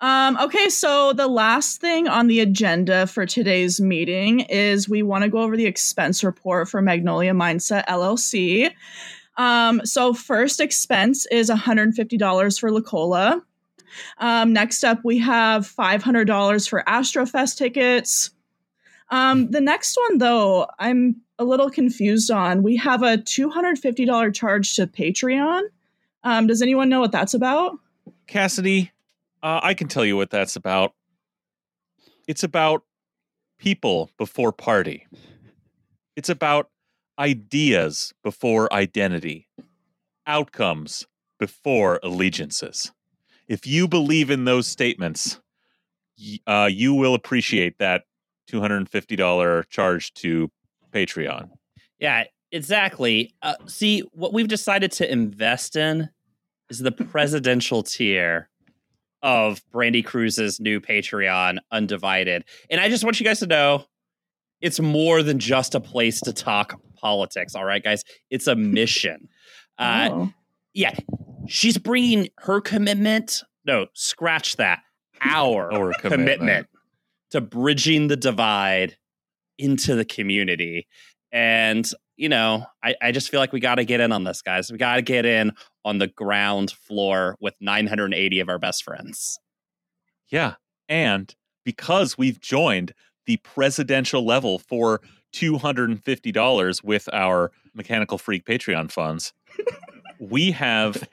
Um, okay, so the last thing on the agenda for today's meeting is we want to go over the expense report for Magnolia Mindset LLC. Um, so first expense is $150 for Lacola. Um, next up, we have $500 for Astrofest tickets. Um, the next one, though, I'm a little confused on. We have a $250 charge to Patreon. Um, does anyone know what that's about? Cassidy, uh, I can tell you what that's about. It's about people before party. It's about ideas before identity, outcomes before allegiances. If you believe in those statements, uh, you will appreciate that $250 charge to Patreon. Yeah, exactly. Uh, see, what we've decided to invest in is the presidential tier of Brandi Kruse's new Patreon, Undivided. And I just want you guys to know it's more than just a place to talk politics. All right, guys, it's a mission. Uh, oh. Yeah, she's bringing her commitment. No, scratch that. Our, Our commitment. commitment to bridging the divide into the community. And, you know, I, I just feel like we got to get in on this, guys. We got to get in on the ground floor with 980 of our best friends. Yeah. And because we've joined the presidential level for $250 with our Mechanical Freak Patreon funds, we have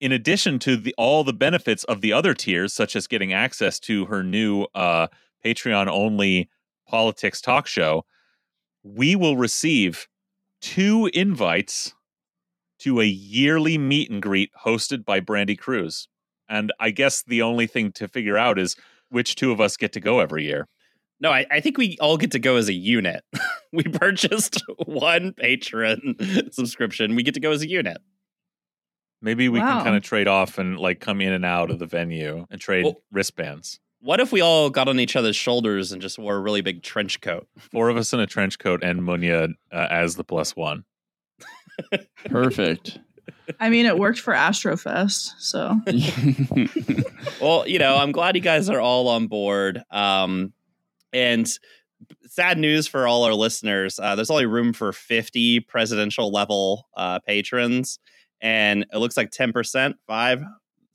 in addition to the all the benefits of the other tiers such as getting access to her new uh Patreon only politics talk show, we will receive two invites to a yearly meet and greet hosted by Brandi Kruse. And I guess the only thing to figure out is which two of us get to go every year. No, I, I think we all get to go as a unit. we purchased one patron subscription. We get to go as a unit. Maybe we wow. can kind of trade off and like come in and out of the venue and trade well, wristbands. What if we all got on each other's shoulders and just wore a really big trench coat? Four of us in a trench coat and Munya uh, as the plus one. Perfect. I mean, it worked for Astrofest, so. well, you know, I'm glad you guys are all on board. Um, and sad news for all our listeners: uh, there's only room for 50 presidential level uh, patrons, and it looks like 10 percent, five.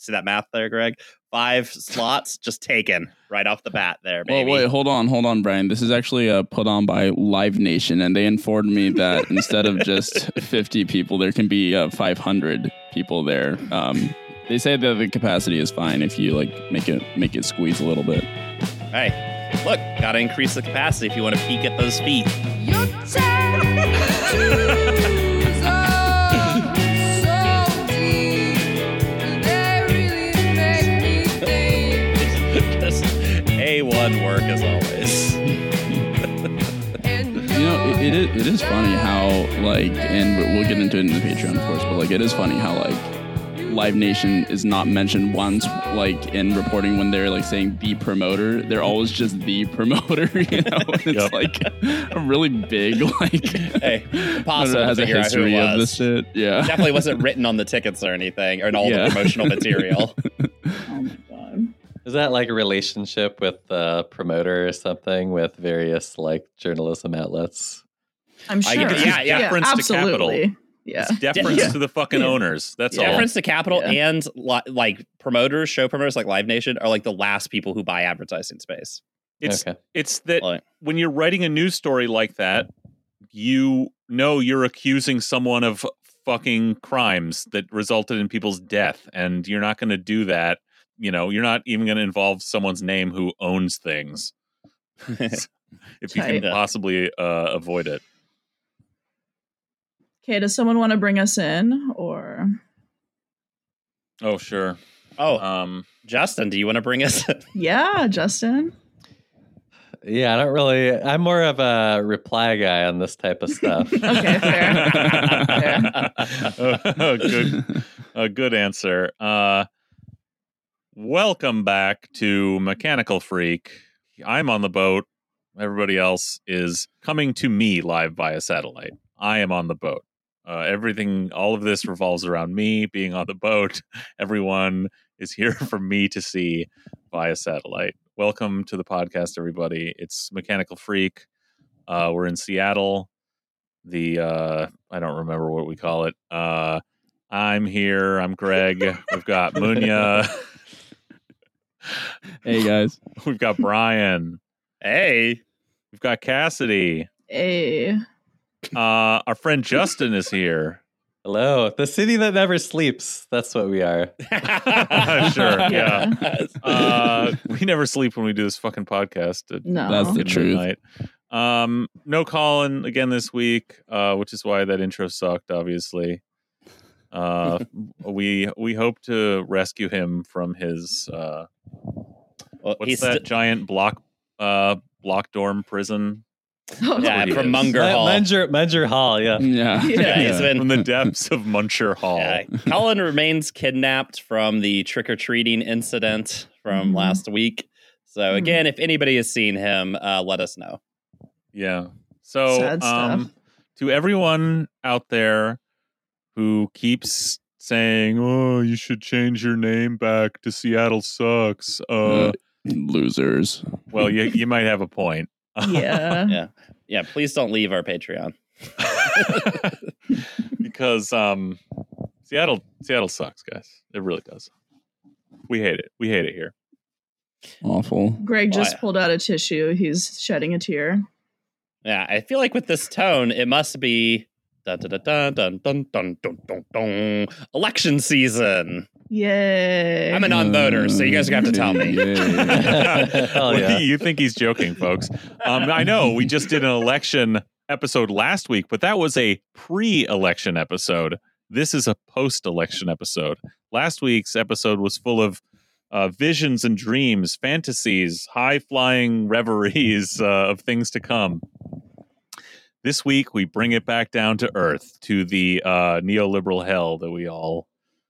See that math there, Greg? five slots just taken right off the bat there. Baby. Well, wait, hold on, hold on, Brian. This is actually uh, put on by Live Nation, and they informed me that instead of just 50 people, there can be uh, 500 people there. Um, they say that the capacity is fine if you like make it make it squeeze a little bit. Hey, look, gotta increase the capacity if you want to peek at those feet. A1 work as always. you know, it, it, is, it is funny how, like, and we'll get into it in the Patreon, of course, but, like, it is funny how, like, Live Nation is not mentioned once, like in reporting when they're like saying the promoter. They're always just the promoter. You know, it's yep. like a really big like. Hey, impossible has to a history out who it was. of this shit. Yeah, definitely wasn't written on the tickets or anything, or in all yeah. the promotional material. Um, my god. Is that like a relationship with the promoter or something with various like journalism outlets? I'm sure. I, yeah, yeah, yeah, absolutely. Yeah, it's deference yeah. to the fucking owners. That's yeah. all. Deference to capital yeah. and li- like promoters, show promoters like Live Nation are like the last people who buy advertising space. It's okay. it's that like, when you're writing a news story like that, you know you're accusing someone of fucking crimes that resulted in people's death, and you're not going to do that you know, you're not even going to involve someone's name who owns things if you can possibly uh, avoid it. Okay, does someone want to bring us in or? Oh, sure. Oh, um, Justin, do you want to bring us? yeah, Justin. Yeah, I don't really. I'm more of a reply guy on this type of stuff. okay, fair. fair. oh, good, a good answer. Uh, Welcome back to Mechanical Freak. I'm on the boat. Everybody else is coming to me live via satellite. I am on the boat. Uh, everything, all of this revolves around me being on the boat. Everyone is here for me to see via satellite. Welcome to the podcast, everybody. It's Mechanical Freak. Uh, we're in Seattle. The uh, I don't remember what we call it. Uh, I'm here. I'm Greg. We've got Munya. Hey guys. We've got Brian. Hey. We've got Cassidy. Hey, Uh, our friend Justin is here. Hello, the city that never sleeps. That's what we are. sure. Yeah. Uh, we never sleep when we do this fucking podcast. At, No. That's the truth. midnight. Um, no Colin again this week, uh, which is why that intro sucked. Obviously, uh, we we hope to rescue him from his uh, Well, what's that st- giant block uh block dorm prison Oh, yeah, from is. Munger Hall. Munger, Munger Hall, yeah. Yeah. Yeah, he's been from the depths of Munger Hall. Yeah, Colin remains kidnapped from the trick or treating incident from Mhm. last week. So Mhm. again, if anybody has seen him, uh, let us know. Yeah. So, Sad stuff. um, to everyone out there who keeps saying, "Oh, you should change your name back to Seattle sucks," uh, Uh, Losers. well, you you might have a point. Yeah. Yeah, yeah. Please don't leave our Patreon. because um, Seattle Seattle sucks, guys. It really does. We hate it. We hate it here. Awful. Greg just Why? pulled out a tissue. He's shedding a tear. Yeah, I feel like with this tone, it must be Dun, dun, dun, dun, dun, dun, dun, dun. Election season. Yay. I'm a non voter, so you guys have to tell me. well, yeah. You think he's joking, folks. Um, I know we just did an election episode last week, but that was a pre election episode. This is a post election episode. Last week's episode was full of uh, visions and dreams, fantasies, high flying reveries uh, of things to come. This week, we bring it back down to earth to the uh, neoliberal hell that we all.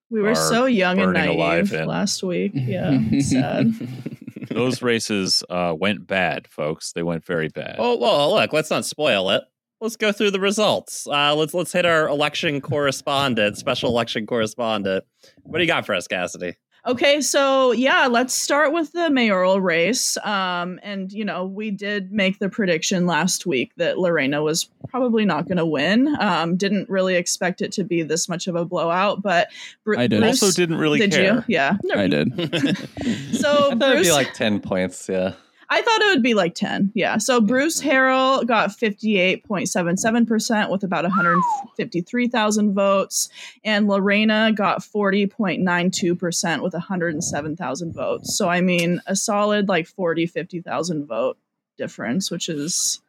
we were are so young and burning alive naive in. last week. Yeah. Sad. Those races uh, went bad, folks. They went very bad. Oh well, look, let's not spoil it. Let's go through the results. Uh, let's let's hit our election correspondent, special election correspondent. What do you got for us, Cassidy? Okay, so yeah, let's start with the mayoral race. Um, and you know, we did make the prediction last week that Lorena was probably not going to win. Um, didn't really expect it to be this much of a blowout, but Bru- I did. Bruce, also, didn't really did care. you? Yeah. I did. So I thought it'd be like 10 points, yeah. I thought it would be like 10. Yeah. So Bruce Harrell got 58.77% with about 153,000 votes. And Lorena got 40.92% with 107,000 votes. So, I mean, a solid like 40, 50,000 vote difference, which is,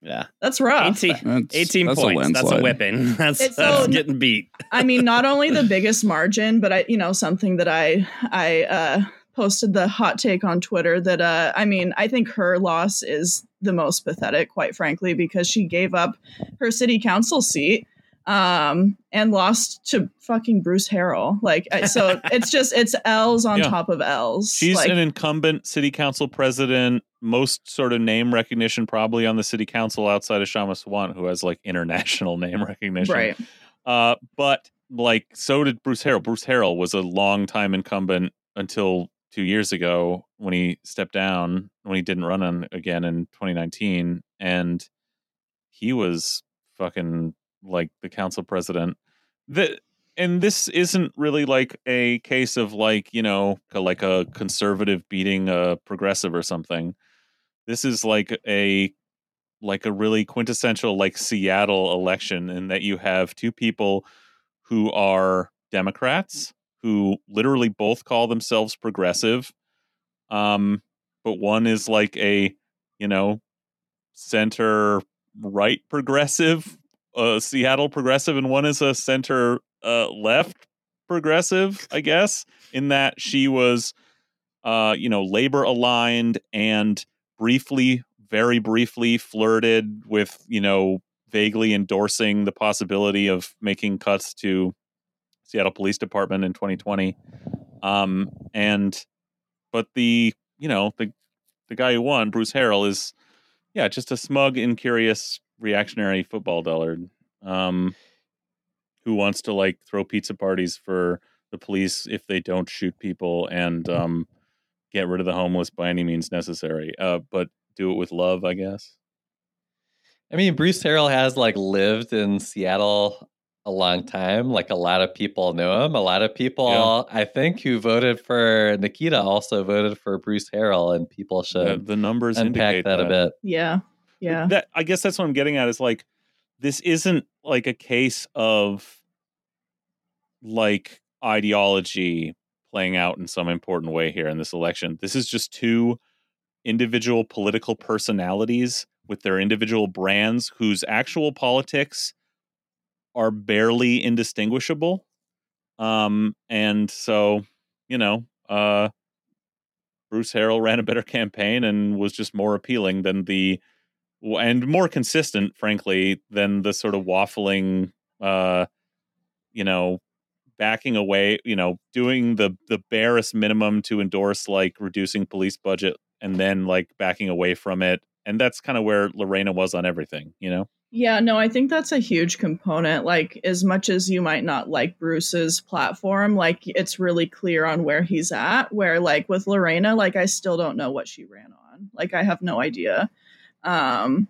yeah, that's rough. 18, That's, 18 that's points. A that's a landslide. whipping. That's, It's that's getting beat. I mean, not only the biggest margin, but I, you know, something that I, I, uh, posted the hot take on Twitter that, uh, I mean, I think her loss is the most pathetic, quite frankly, because she gave up her city council seat, um, and lost to fucking Bruce Harrell. Like, so it's just, it's L's on Yeah. top of L's. She's like, an incumbent city council president, most sort of name recognition probably on the city council outside of Kshama Sawant, who has like international name recognition. right. Uh, but like, so did Bruce Harrell. Bruce Harrell was a long time incumbent until two years ago when he stepped down, when he didn't run on again in 2019. And he was fucking like the council president. that and this isn't really like a case of like, you know, like a conservative beating a progressive or something. This is like a like a really quintessential like Seattle election in that you have two people who are Democrats who literally both call themselves progressive. Um, but one is like a, you know, center right progressive, uh, Seattle progressive, and one is a center uh, left progressive, I guess, in that she was, uh, you know, labor aligned and briefly, very briefly flirted with, you know, vaguely endorsing the possibility of making cuts to Seattle Police Department in 2020. Um, and, but the, you know, the, the guy who won, Bruce Harrell, is, yeah, just a smug, incurious, reactionary football dullard. Um, who wants to like throw pizza parties for the police if they don't shoot people and um, get rid of the homeless by any means necessary. Uh, but do it with love, I guess. I mean, Bruce Harrell has like lived in Seattle a long time. Like a lot of people know him. A lot of people, I think, who voted for Nikita also voted for Bruce Harrell, and people The, should the numbers unpack indicate that, a bit. Yeah. Yeah. That I guess that's what I'm getting at is like this isn't like a case of like ideology playing out in some important way here in this election. This is just two individual political personalities with their individual brands whose actual politics are barely indistinguishable. Um and so, you know, uh Bruce Harrell ran a better campaign and was just more appealing than the and more consistent, frankly, than the sort of waffling, uh, you know, backing away, you know, doing the the barest minimum to endorse like reducing police budget and then like backing away from it. And that's kind of where Lorena was on everything, you know? Yeah, no, I think that's a huge component. Like, as much as you might not like Bruce's platform, like, it's really clear on where he's at. Where, like, with Lorena, like, I still don't know what she ran on. Like, I have no idea. Um,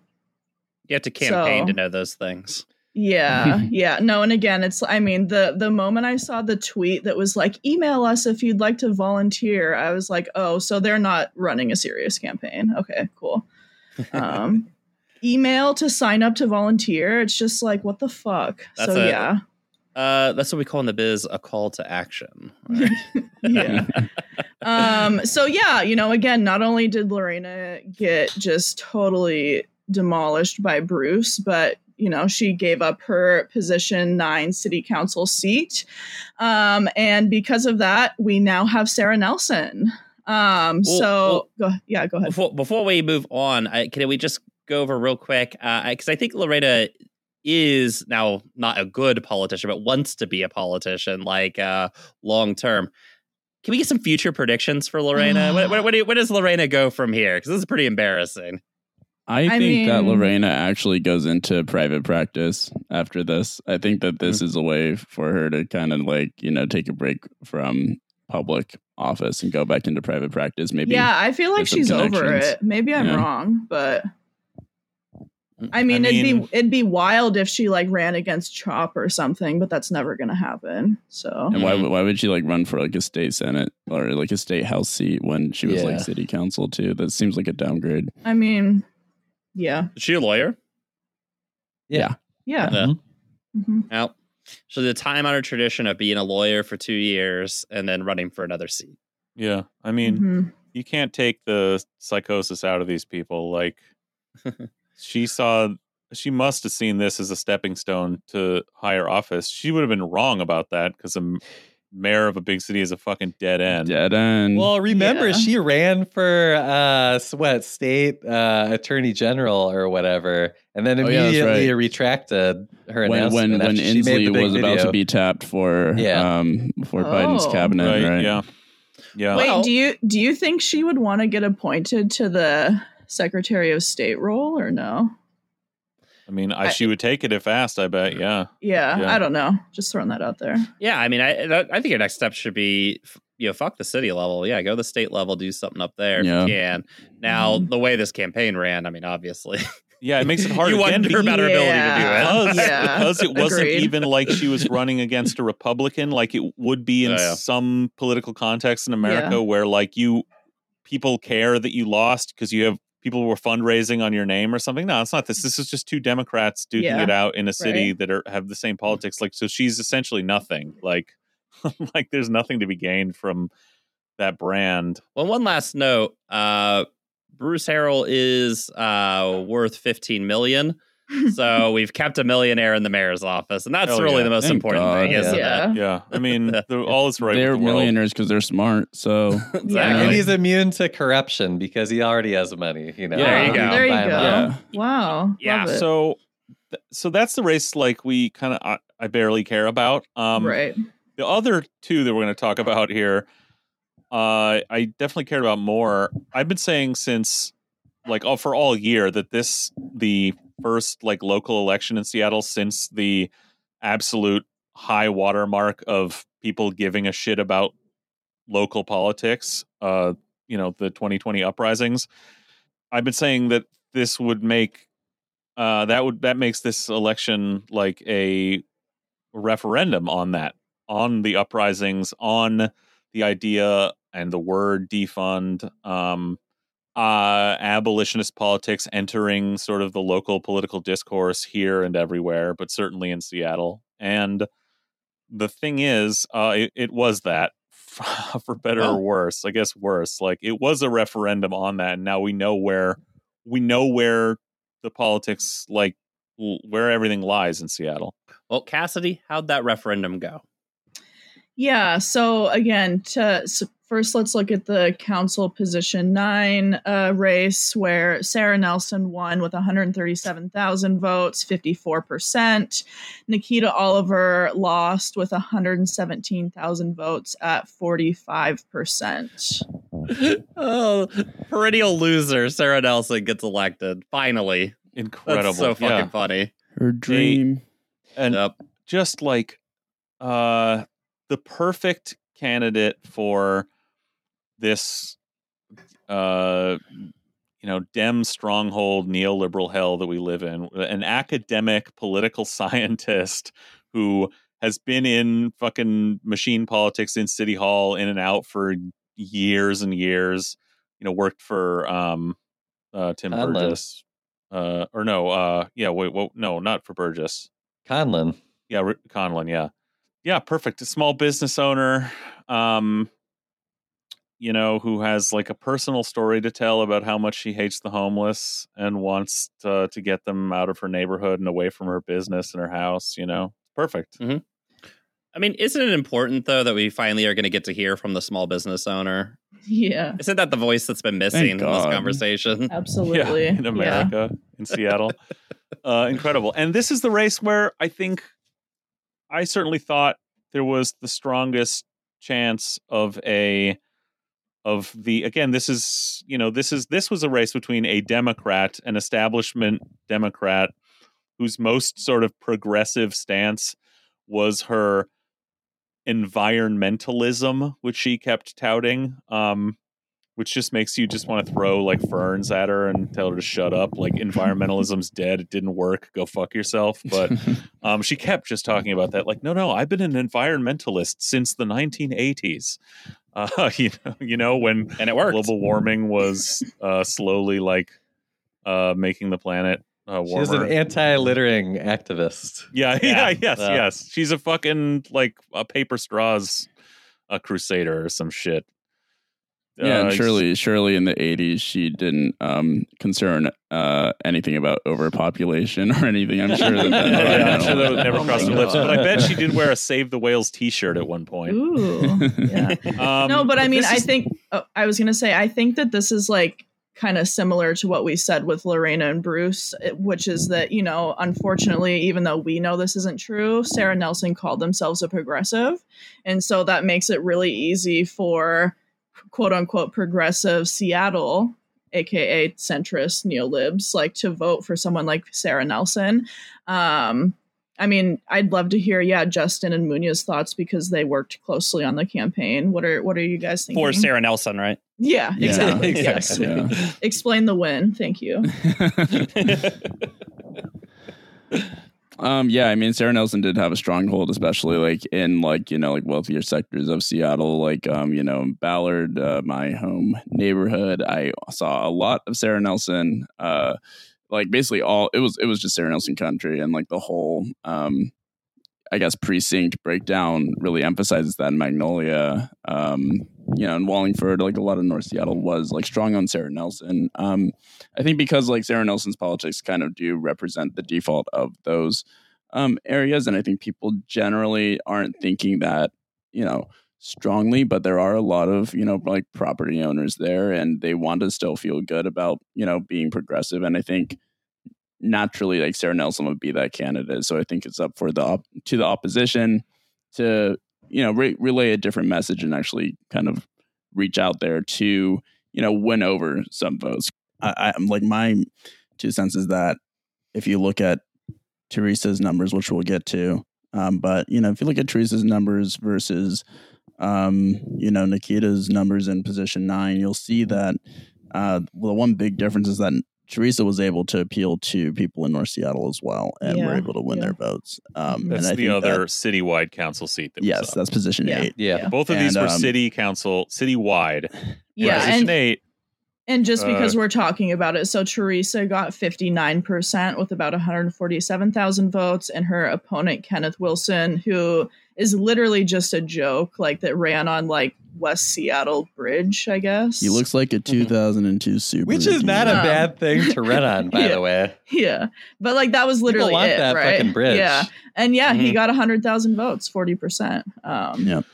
You have to campaign to know those things. yeah, yeah. No, and again, it's I mean, the the moment I saw the tweet that was like, email us if you'd like to volunteer, I was like, oh, so they're not running a serious campaign. Okay, cool. Um email to sign up to volunteer. It's just like, what the fuck? That's so a- yeah. Uh, that's what we call in the biz a call to action. right? yeah. um so yeah you know again not only did lorena get just totally demolished by bruce but you know she gave up her position nine city council seat um and because of that we now have sarah nelson um Well- so go yeah go ahead Before before we move on, I, can we just go over real quick? Because I think Lorena is now not a good politician, but wants to be a politician, like uh, long term. Can we get some future predictions for Lorena? where, where, where, do- where does Lorena go from here? Because this is pretty embarrassing. I, I think that Lorena actually goes into private practice after this. I think that this is a way for her to kind of like, you know, take a break from public office and go back into private practice. Maybe. yeah i feel like she's over it maybe i'm Yeah. wrong but I mean, I it'd be it'd be wild if she like ran against Chop or something, but that's never gonna happen. So And why, would- why would she like run for like a state senate or like a state house seat when she was Yeah. like city council too? That seems like a downgrade. I mean, yeah, Is she a lawyer? yeah. Yeah. Mhm. Now, so the time honored tradition of being a lawyer for two years and then running for another seat. Yeah. I mean, Mhm. you can't take the psychosis out of these people. Like she saw she must have seen this as a stepping stone to higher office. She would have been wrong about that because a m- mayor of a big city is a fucking dead end. Dead end. Well, remember Yeah. she ran for uh s- what state uh attorney general or whatever, and then Oh, yeah, immediately right. retracted her when announcement when when after she made Inslee the big was about to be tapped for Yeah. um for Biden's Oh. cabinet, right, right? Yeah. Yeah. Wait, Well- do you do you think she would want to get appointed to the Secretary of State role or no? I mean, I, I- she would take it if asked, I bet. Yeah. Yeah, Yeah. I don't know. Just throwing that out there. Yeah, I mean, I that- I think your next step should be, you know, fuck the city level. Yeah, go to the state level, do something up there Yeah. if you can. Now, Mhm. the way this campaign ran, I mean, obviously, Yeah, it makes it hard you again wonder about her ability to do it. because, Yeah, because it wasn't agreed. even like she was running against a Republican, like it would be in Oh, yeah. some political context in America Yeah. where like you people care that you lost because you have people were fundraising on your name or something. No, it's not this. This is just two Democrats duking Yeah, it out in a city right. that are have the same politics. Like so she's essentially nothing. Like like there's nothing to be gained from that brand. Well, one last note: uh, Bruce Harrell is uh, worth fifteen million. So we've kept a millionaire in the mayor's office, and that's Hell really yeah. the most Thank important God. thing, isn't Yeah. it? Yeah. I mean, the, all is right. They're the millionaires because they're smart. So Yeah. and he's immune to corruption because he already has money. You know, Yeah, there you go. There you go. Yeah. Wow. Yeah, Love it. so th- so that's the race like we kind of I, I barely care about um right. the other two that we're going to talk about here uh i definitely cared about more i've been saying since like all for all year that this the first like local election in seattle since the absolute high watermark of people giving a shit about local politics, uh, you know, the 2020 uprisings. I've been saying that this would make uh, that would that makes this election like a referendum on that, on the uprisings, on the idea and the word defund, um, uh, abolitionist politics entering sort of the local political discourse here and everywhere, but certainly in Seattle. And the thing is, uh, it, it was that for better Oh. or worse. I guess worse. Like it was a referendum on that, and now we know where we know where the politics, like where everything lies in Seattle. Well, Cassidy, how'd that referendum go? Yeah. So again, to so first, let's look at the council position nine uh, race where Sarah Nelson won with 137,000 votes, 54 percent. Nikita Oliver lost with 117,000 votes at 45 percent. oh, perennial loser Sarah Nelson gets elected. Finally. Incredible. That's so fucking yeah. funny. Her dream. And Yep. just like uh the perfect candidate for this uh you know dem stronghold neoliberal hell that we live in an academic political scientist who has been in fucking machine politics in city hall in and out for years and years you know worked for um uh tim Conlin. burgess uh or no uh yeah wait well no not for burgess conlin yeah, Rick Conlin. Yeah, yeah, perfect. A small business owner, um, you know, who has like a personal story to tell about how much she hates the homeless and wants to, to get them out of her neighborhood and away from her business and her house. You know, perfect. I mean, isn't it important though that we finally are going to get to hear from the small business owner? Yeah. Isn't that the voice that's been missing in this conversation? Absolutely. Yeah, in America, in Seattle, uh, incredible. And this is the race where I think I certainly thought there was the strongest chance of a of the again this is you know this is this was a race between a democrat an establishment democrat whose most sort of progressive stance was her environmentalism which she kept touting um which just makes you just want to throw like ferns at her and tell her to shut up like environmentalism's dead it didn't work go fuck yourself. But um, she kept just talking about that like no no i've been an environmentalist since the 1980s uh, you know you know when And it worked. global warming was uh, slowly like uh, making the planet uh, warmer She's an anti-littering activist. yeah, yeah, Yeah. yes, Uh, yes. She's a fucking like a paper straws a crusader or some shit. Yeah, and Uh, surely, surely in the '80s she didn't um, concern uh, anything about overpopulation or anything. I'm sure that. that yeah, I'm sure that never Oh crossed her lips, but I bet she did wear a "Save the Whales" T-shirt at one point. Ooh. Yeah. Um, no, but I mean, I is- think oh, I was gonna say I think that this is like kind of similar to what we said with Lorena and Bruce, which is that you know, unfortunately, even though we know this isn't true, Sarah Nelson called themselves a progressive, and so that makes it really easy for quote unquote progressive Seattle. AKA centrist neolibs, like to vote for someone like Sarah Nelson. Um, I mean, I'd love to hear, yeah, Justin and Munya's thoughts because they worked closely on the campaign. What are what are you guys thinking? For Sarah Nelson, right? Yeah, Yeah, exactly. exactly. Yes. Yeah. Explain the win. Thank you. Um, yeah, I mean, Sarah Nelson did have a stronghold, especially like in like you know like wealthier sectors of Seattle, like um, you know Ballard, uh, my home neighborhood. I saw a lot of Sarah Nelson. Uh, like basically all it was it was just Sarah Nelson country, and like the whole um, I guess precinct breakdown really emphasizes that in Magnolia. Um, you know, in Wallingford, like a lot of North Seattle was like strong on Sarah Nelson. Um, I think because like Sarah Nelson's politics kind of do represent the default of those um, areas, and I think people generally aren't thinking that you know strongly, but there are a lot of you know like property owners there, and they want to still feel good about you know being progressive, and I think naturally like Sarah Nelson would be that candidate. So I think it's up for the op- to the opposition to you know re- relay a different message and actually kind of reach out there to you know win over some votes. I, I'm like my two cents is that if you look at Teresa's numbers, which we'll get to, Um, but you know, if you look at Teresa's numbers versus, um, you know, Nikita's numbers in position nine, you'll see that. Uh, the one big difference is that Teresa was able to appeal to people in North Seattle as well, and Yeah, were able to win yeah. their votes. Um, and That's I the think other that- citywide council seat. That was yes, up. that's position Yeah. eight. Yeah. Yeah. both of these were um, city council, citywide. Yeah, position and eight. And just Uh, because we're talking about it, so Teresa got 59% with about 147,000 votes, and her opponent, Kenneth Wilson, who is literally just a joke, like that ran on like West Seattle Bridge, I guess. He looks like a 2002 Subaru. Which is not a Um, bad thing to run on, by yeah. the way. Yeah. But like that was literally People want it, that right? fucking bridge. Yeah. And yeah, he Mhm. got 100,000 votes, 40%. Um, Yep.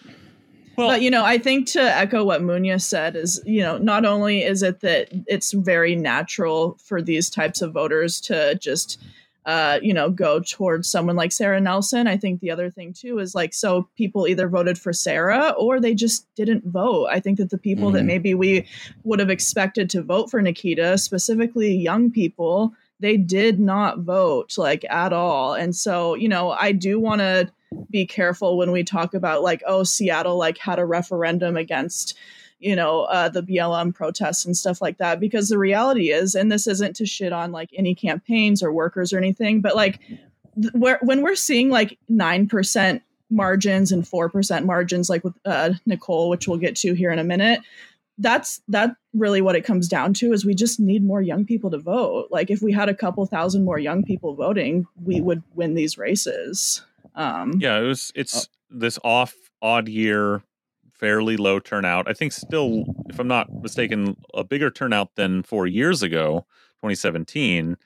Well, but you know, I think to echo what Munoz said is, you know, not only is it that it's very natural for these types of voters to just, uh, you know, go towards someone like Sarah Nelson. I think the other thing too is like, so people either voted for Sarah or they just didn't vote. I think that the people that Mhm. maybe we would have expected to vote for Nikita, specifically young people, they did not vote like at all. And so, you know, I do want to be careful when we talk about like oh seattle like had a referendum against you know uh, the blm protests and stuff like that because the reality is and this isn't to shit on like any campaigns or workers or anything but like th- where, when we're seeing like 9% margins and 4% margins like with uh, nicole which we'll get to here in a minute that's that really what it comes down to is we just need more young people to vote like if we had a couple thousand more young people voting we would win these races um yeah, it was. Uh, It's this off odd year, fairly low turnout. I think still, if I'm not mistaken, a bigger turnout than four years ago, 2017,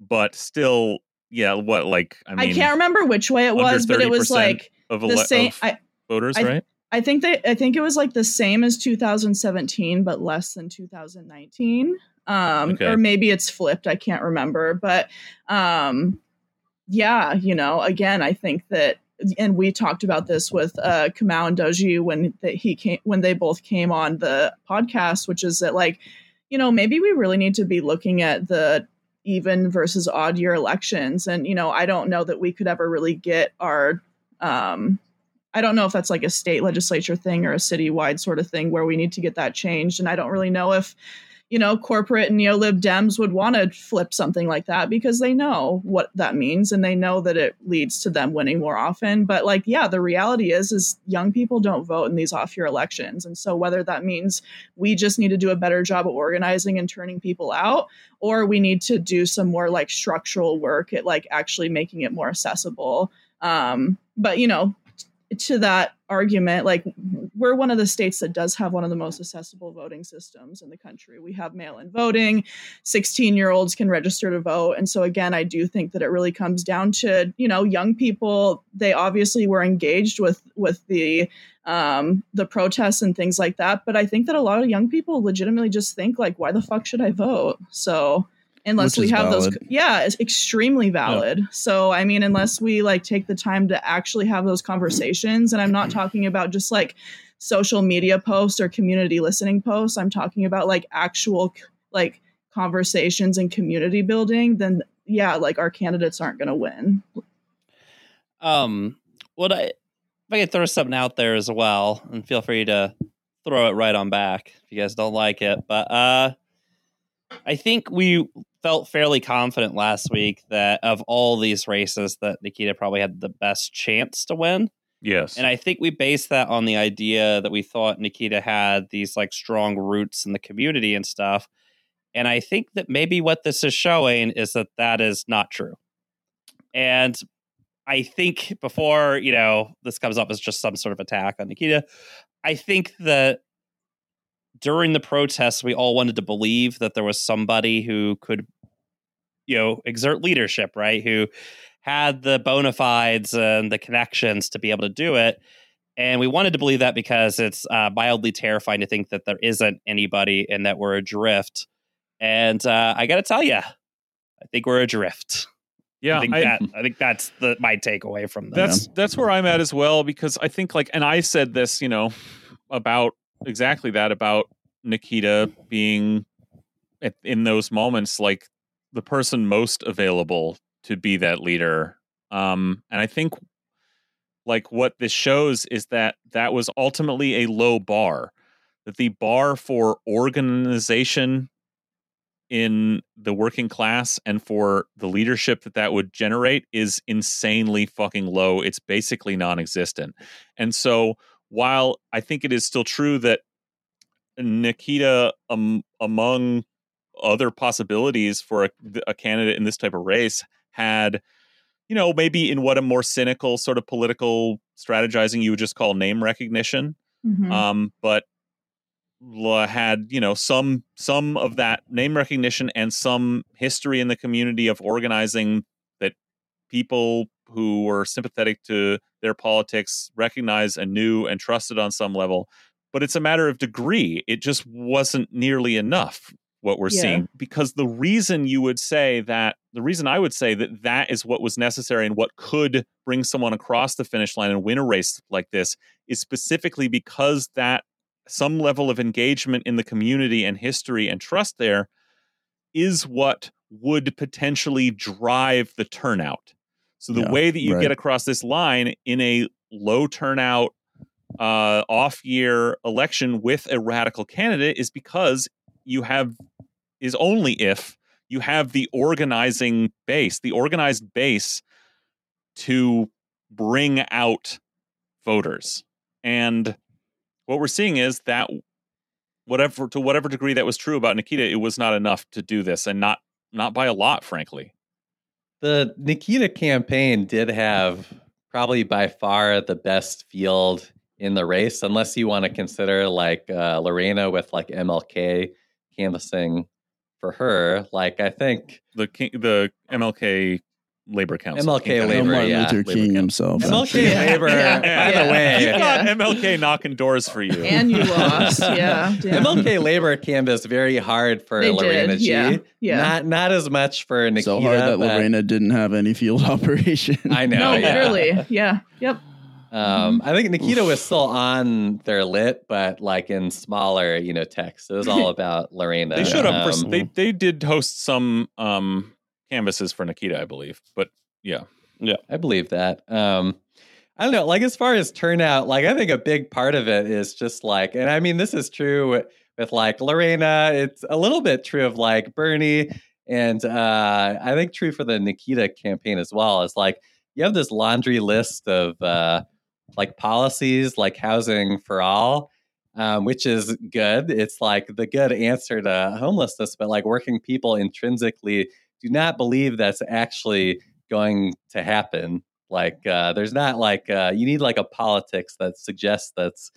but still, yeah. What like I I, can't remember which way it was, but it was like of, the ele- same. of I, voters, I- right? I think that I think it was like the same as 2017, but less than 2019. Um, Okay. or maybe it's flipped. I can't remember, but um, yeah, you know, again, I think that, and we talked about this with uh, Kamau and Doji when he came when they both came on the podcast, which is that like, you know, maybe we really need to be looking at the even versus odd year elections, and you know, I don't know that we could ever really get our um I don't know if that's like a state legislature thing or a citywide sort of thing where we need to get that changed. And I don't really know if, you know, corporate and neo-lib Dems would want to flip something like that because they know what that means and they know that it leads to them winning more often. But like, yeah, the reality is is young people don't vote in these off-year elections. And so whether that means we just need to do a better job of organizing and turning people out, or we need to do some more like structural work at like actually making it more accessible. Um, but you know, to that argument, like we're one of the states that does have one of the most accessible voting systems in the country. We have mail in voting, 16 year olds can register to vote. And so, again, I do think that it really comes down to, you know, young people, they obviously were engaged with, with the, um, the protests and things like that. But I think that a lot of young people legitimately just think, like, why the fuck should I vote? So, unless Which we have those yeah it's extremely valid. So i mean unless we like take the time to actually have those conversations and i'm not talking about just like social media posts or community listening posts. I'm talking about like actual like conversations and community building then yeah like our candidates aren't going to win. Um, what I if I could throw something out there as well, and feel free to throw it right on back if you guys don't like it. But uh, I think we felt fairly confident last week that of all these races, that Nikita probably had the best chance to win. Yes. And I think we based that on the idea that we thought Nikita had these like strong roots in the community and stuff. And I think that maybe what this is showing is that that is not true. And I think before, you know, this comes up as just some sort of attack on Nikita, I think that during the protests, we all wanted to believe that there was somebody who could, you know, exert leadership, right? Who had the bona fides and the connections to be able to do it. And we wanted to believe that because it's uh, mildly terrifying to think that there isn't anybody and that we're adrift. And uh, I got to tell you, I think we're adrift. yeah. I think I- that I think that's the my takeaway from this. that's that's where I'm at as well because I think like and I said this, you know, about exactly that about Nikita being at, in those moments like the person most available to be that leader. Um and I think like what this shows is that that was ultimately a low bar that the bar for organization in the working class and for the leadership that that would generate is insanely fucking low it's basically non-existent and so while i think it is still true that nikita um, among other possibilities for a, a candidate in this type of race had you know maybe in what a more cynical sort of political strategizing you would just call name recognition Mhm. um, but had you know some some of that name recognition and some history in the community of organizing that people who were sympathetic to their politics recognized and knew and trusted on some level. But it's a matter of degree. It just wasn't nearly enough what we're Yeah. seeing because the reason you would say that the reason i would say that that is what was necessary and what could bring someone across the finish line and win a race like this is specifically because that some level of engagement in the community and history and trust there is what would potentially drive the turnout. So the Yeah, way that you right. get across this line in a low turnout uh, off year election with a radical candidate is because you have is only if you have the organizing base, the organized base to bring out voters. And what we're seeing is that whatever to whatever degree that was true about Nikita, it was not enough to do this and not not by a lot, frankly. The Nikita campaign did have probably by far the best field in the race, unless you want to consider like uh, Lorena with like MLK canvassing for her. Like I think The King, the MLK Labor Council. MLK Labor, Martin yeah. Luther King Council. himself. MLK Yeah. Labor. Yeah. By the way, You've got Yeah. MLK knocking doors for you. and you lost. Yeah. MLK Labor canvassed very hard for They Lorena did, G. yeah, yeah. Not not as much for Nikita. so hard that but- Lorena didn't have any field operation. I know. No, yeah. literally. Yeah. Yep. Um, I think Nikita was still on their lit, but like in smaller, you know, text. It was all about Lorena. They showed up for Um, they they did host some um canvases for Nikita, I believe. But yeah. Yeah, I believe that. Um, I don't know. Like as far as turnout, like I think a big part of it is just like, and I mean, this is true with, with like Lorena. It's a little bit true of like Bernie, and uh, I think true for the Nikita campaign as well. Is like you have this laundry list of uh, like policies, like housing for all. Um, which is good. It's like the good answer to homelessness, but like working people intrinsically do not believe that's actually going to happen. Like uh, there's not like uh, you need like a politics that suggests that's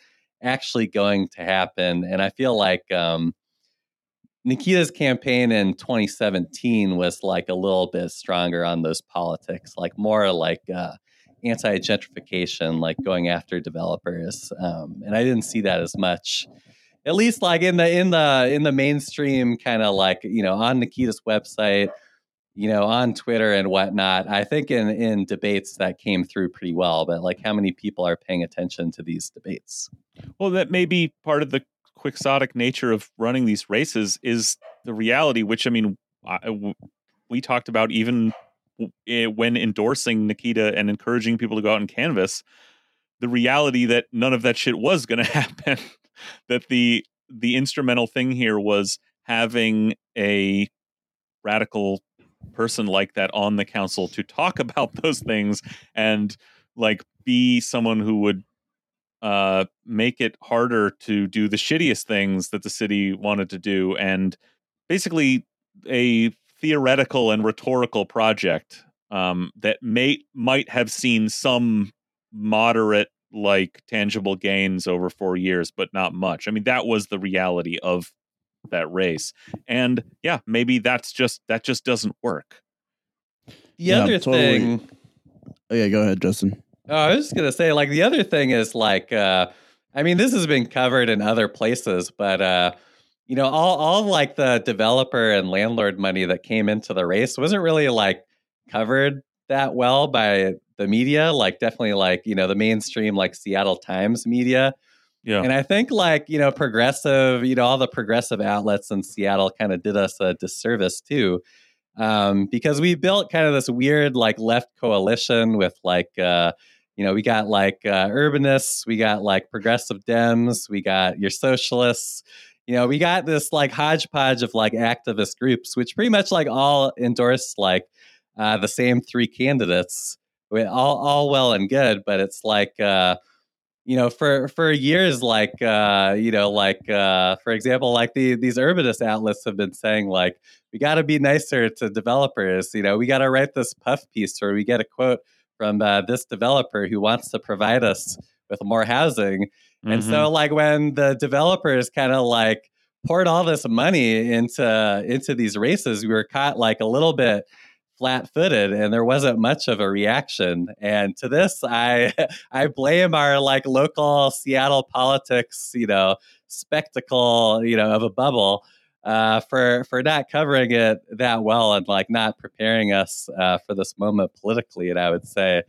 actually going to happen. And I feel like um, Nikita's campaign in 2017 was like a little bit stronger on those politics, like more like uh, anti-gentrification, like going after developers. Um, and I didn't see that as much at least like in the in the in the mainstream kind of like you know on Nikita's website you know, on Twitter and whatnot. I think in in debates that came through pretty well, but like how many people are paying attention to these debates? Well, that may be part of the quixotic nature of running these races is the reality, which I mean, I, we talked about even when endorsing Nikita and encouraging people to go out and canvass. The reality that none of that shit was going to happen. that the the instrumental thing here was having a radical person like that on the council to talk about those things and like be someone who would uh make it harder to do the shittiest things that the city wanted to do and basically a theoretical and rhetorical project um that may might have seen some moderate like tangible gains over 4 years but not much i mean that was the reality of that race and yeah maybe that's just that just doesn't work The Yeah, other totally. thing Oh, yeah, go ahead, Justin. Oh, I was just gonna say, like the other thing is like, uh, I mean, this has been covered in other places, but uh, you know, all all like the developer and landlord money that came into the race wasn't really like covered that well by the media. Like, definitely, like you know, the mainstream like Seattle Times media. yeah And I think like, you know, progressive, you know, all the progressive outlets in Seattle kind of did us a disservice too. Um, because we built kind of this weird like left coalition with like uh, you know, we got like uh, urbanists, we got like progressive Dems, we got your socialists. You know, we got this like hodgepodge of like activist groups, which pretty much like all endorse like uh, the same three candidates. All all well and good, but it's like uh, you know, for for years, like uh, you know, like uh, for example, like the these urbanist outlets have been saying, like we got to be nicer to developers. You know, we got to write this puff piece where we get a quote from uh, this developer who wants to provide us with more housing. Mm-hmm. And so, like when the developers kind of like poured all this money into into these races, we were caught like a little bit flat-footed and there wasn't much of a reaction and to this i i blame our like local seattle politics you know spectacle you know of a bubble uh, for for not covering it that well and like not preparing us uh, for this moment politically. And I would say,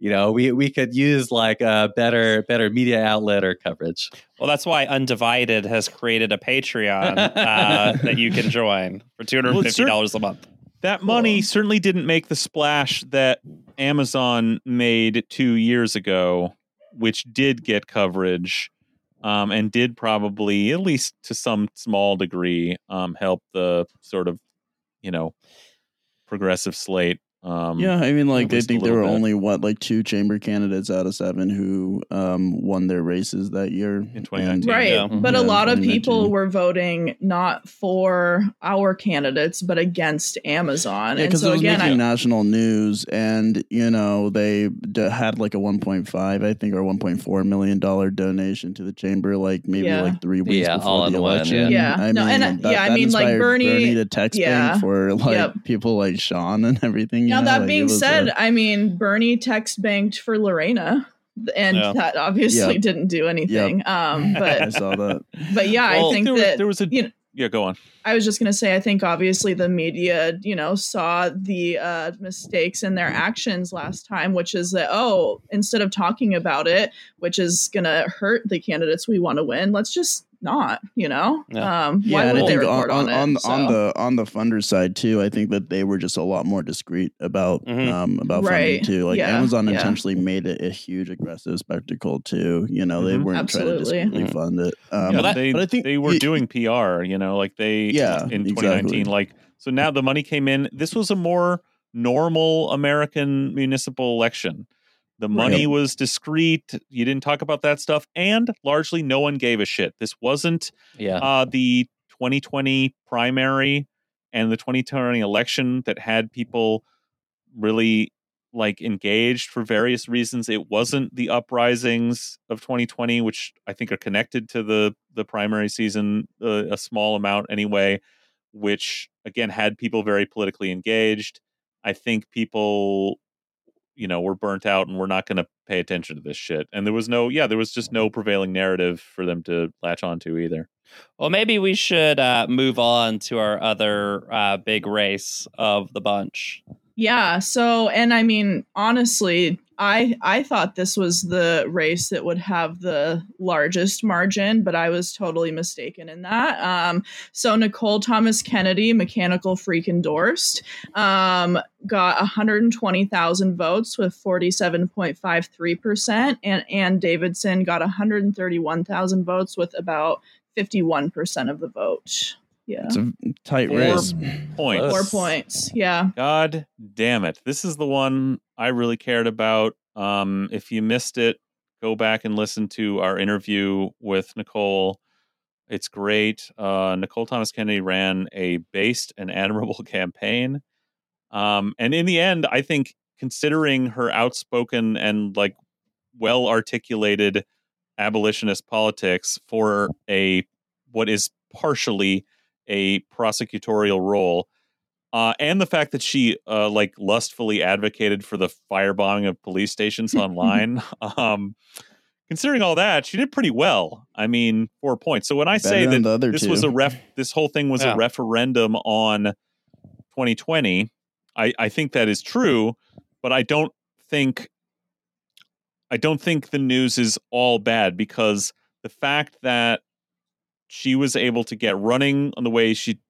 you know, we we could use like a better better media outlet or coverage. Well, that's why Undivided has created a Patreon uh, that you can join for two hundred and fifty dollars well, a month. That money certainly didn't make the splash that Amazon made two years ago, which did get coverage um, and did probably, at least to some small degree, um, help the sort of, you know, progressive slate um, yeah, I mean, like I think there were bit. only what like two chamber candidates out of seven who um, won their races that year in 2019. right, yeah. but yeah, a lot of people were voting not for our candidates but against Amazon. Yeah, because so it was again, making I, national news, and you know they d- had like a 1.5, I think, or 1.4 million dollar donation to the chamber, like maybe yeah. like three weeks yeah, before the election. One, yeah, I no, mean, and that, yeah, I mean, like Bernie, Bernie to text yeah, for like yep. people like Sean and everything now know, that like, being said, a, I mean Bernie text banked for Lorena, and yeah. that obviously yep. didn't do anything. Yep. Um, but I saw that. But yeah, well, I think there that was, there was a you know, yeah. Go on. I was just gonna say, I think obviously the media, you know, saw the uh, mistakes in their actions last time, which is that oh, instead of talking about it, which is gonna hurt the candidates we want to win, let's just not you know yeah. um yeah, why would they report on, on, on, it, so. on the on the funder side too i think that they were just a lot more discreet about mm-hmm. um about right. funding too like yeah. amazon yeah. intentionally made it a huge aggressive spectacle too you know they mm-hmm. weren't Absolutely. trying to discreetly mm-hmm. fund it um but, they, but i think they were doing pr you know like they yeah in 2019 exactly. like so now the money came in this was a more normal american municipal election the money right. was discreet. You didn't talk about that stuff, and largely no one gave a shit. This wasn't yeah. uh, the 2020 primary and the 2020 election that had people really like engaged for various reasons. It wasn't the uprisings of 2020, which I think are connected to the the primary season uh, a small amount anyway. Which again had people very politically engaged. I think people you know we're burnt out and we're not going to pay attention to this shit. And there was no yeah there was just no prevailing narrative for them to latch onto either. Well maybe we should uh, move on to our other uh, big race of the bunch. Yeah so and i mean honestly I I thought this was the race that would have the largest margin, but I was totally mistaken in that. Um, so Nicole Thomas Kennedy, mechanical freak endorsed, um, got 120,000 votes with 47.53 percent, and Ann Davison got 131,000 votes with about 51 percent of the vote. Yeah. It's a tight Four race. Points. Four points. Yeah. God damn it. This is the one I really cared about. Um, if you missed it, go back and listen to our interview with Nicole. It's great. Uh, Nicole Thomas Kennedy ran a based and admirable campaign. Um, and in the end, I think considering her outspoken and like well articulated abolitionist politics for a what is partially a prosecutorial role, uh, and the fact that she uh, like lustfully advocated for the firebombing of police stations online. um, considering all that, she did pretty well. I mean, four points. So when I Better say that this two. was a ref, this whole thing was yeah. a referendum on 2020. I, I think that is true, but I don't think I don't think the news is all bad because the fact that she was able to get running on the way she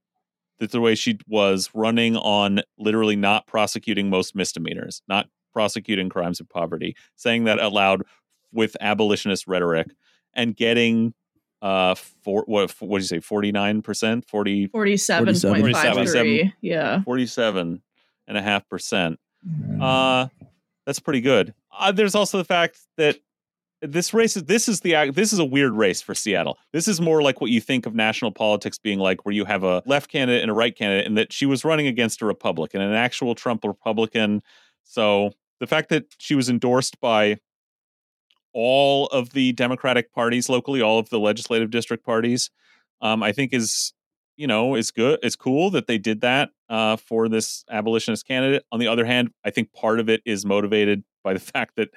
the way she was running on literally not prosecuting most misdemeanors, not prosecuting crimes of poverty, saying that aloud with abolitionist rhetoric, and getting uh for what what did you say 49% 40 47.53 yeah. 47 and a half percent. Uh that's pretty good. Uh, there's also the fact that this race is this is the this is a weird race for Seattle. This is more like what you think of national politics being like, where you have a left candidate and a right candidate, and that she was running against a Republican, an actual Trump Republican. So the fact that she was endorsed by all of the Democratic parties locally, all of the legislative district parties, um, I think is you know is good. It's cool that they did that uh, for this abolitionist candidate. On the other hand, I think part of it is motivated by the fact that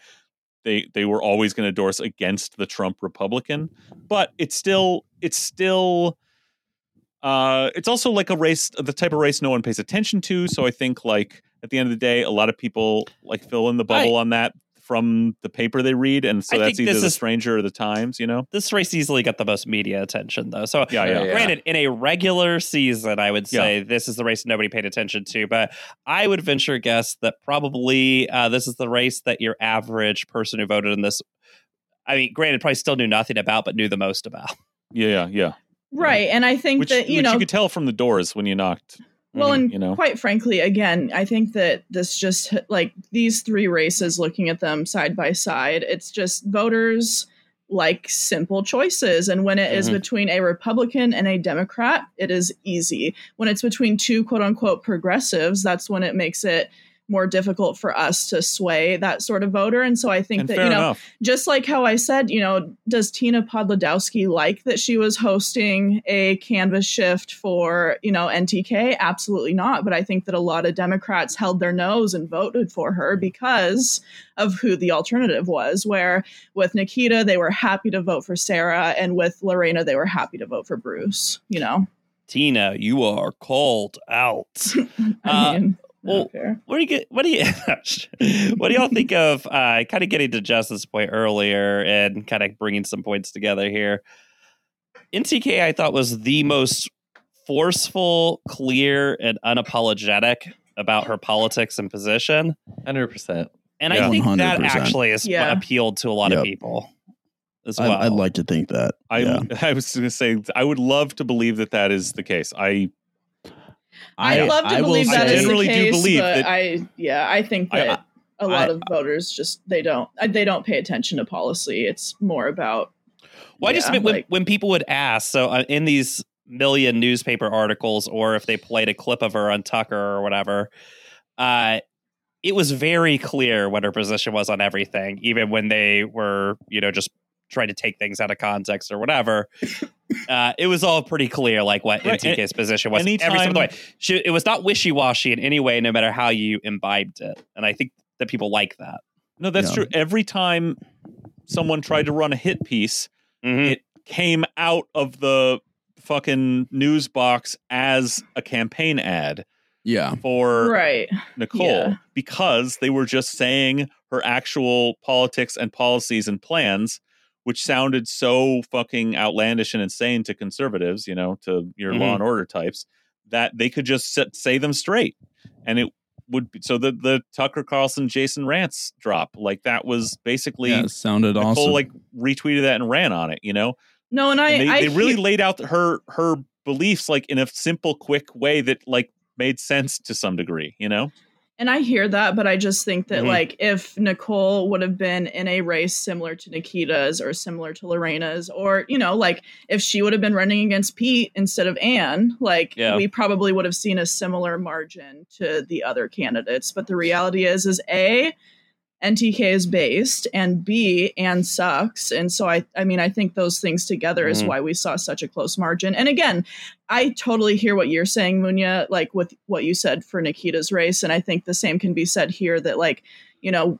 they they were always going to endorse against the Trump Republican, but it's still it's still uh, it's also like a race, the type of race no one pays attention to. So I think like at the end of the day, a lot of people like fill in the bubble on that from the paper they read, and so I that's think either this the is- Stranger or the Times. You know, This race easily got the most media attention, though. So, yeah, yeah. Yeah. granted, in a regular season, I would say this is the race nobody paid attention to. But I would venture guess that probably uh, this is the race that your average person who voted in this, I mean, granted, probably still knew nothing about, but knew the most about. yeah, yeah, yeah. right and i think Which, that you which know you could tell from the doors when you knocked. Well, Mhm, and you know? quite frankly, again, I think that this just like these three races, looking at them side by side, it's just voters like simple choices. And when it is Mhm. between a Republican and a Democrat, it is easy. When it's between two quote unquote progressives, that's when it makes it more difficult for us to sway that sort of voter. And so I think And that, you know, enough. just like how I said, you know, does Tina Podlodowski like that she was hosting a canvas shift for, you know, NTK? Absolutely not. But I think that a lot of Democrats held their nose and voted for her because of who the alternative was. Where with Nikita, they were happy to vote for Sarah, and with Lorena, they were happy to vote for Bruce, you know? Tina, you are called out. I Uh, mean, well. What do you get? What do you? what do y'all think of? Uh, kind of getting to Justin's point earlier and kind of bringing some points together here. NTK, I thought was the most forceful, clear, and unapologetic about her politics and position, Hundred percent. and Yeah. I think that 100%. actually has Yeah. appealed to a lot of people as I, well. I'd like to think that. I yeah. I was going to say I would love to believe that that is the case. I I'd love to I will believe that say- generally the do case, believe but that- I yeah, I think that a lot I- of voters just they don't uh, they don't pay attention to policy. It's more about Well, I just Yeah, meant when, when people would ask, so uh, in these million newspaper articles, or if they played a clip of her on Tucker or whatever, uh, it was very clear what her position was on everything, even when they were, you know, just trying to take things out of context or whatever. Uh, it was all pretty clear, like what Right, NTK's position was. Every anytime- step of the way, she, it was not wishy washy in any way, no matter how you imbibed it. And I think that people like that. no, that's Yeah. true. Every time someone tried to run a hit piece, Mhm. it came out of the fucking news box as a campaign ad Yeah. for right. Nicole Yeah. because they were just saying her actual politics and policies and plans, which sounded so fucking outlandish and insane to conservatives, you know, to your law Mhm. and order types, that they could just sit, say them straight. And it would be so the, the Tucker Carlson Jason Rantz drop, like that was basically Yeah, it sounded Nicole awesome. like retweeted that and ran on it, you know? No, and I And they, I they really hear- laid out her her beliefs like in a simple, quick way that like made sense to some degree, you know? And I hear that, but I just think that Mhm. like if Nicole would have been in a race similar to Nikita's or similar to Lorena's, or you know, like if she would have been running against Pete instead of Anne, like Yeah. we probably would have seen a similar margin to the other candidates. But the reality is, is a NTK is based, and B, and sucks. And so I, I mean, I think those things together is Mhm. why we saw such a close margin. And again, I totally hear what you're saying, Munya, like with what you said for Nikita's race. And I think the same can be said here that, like, you know,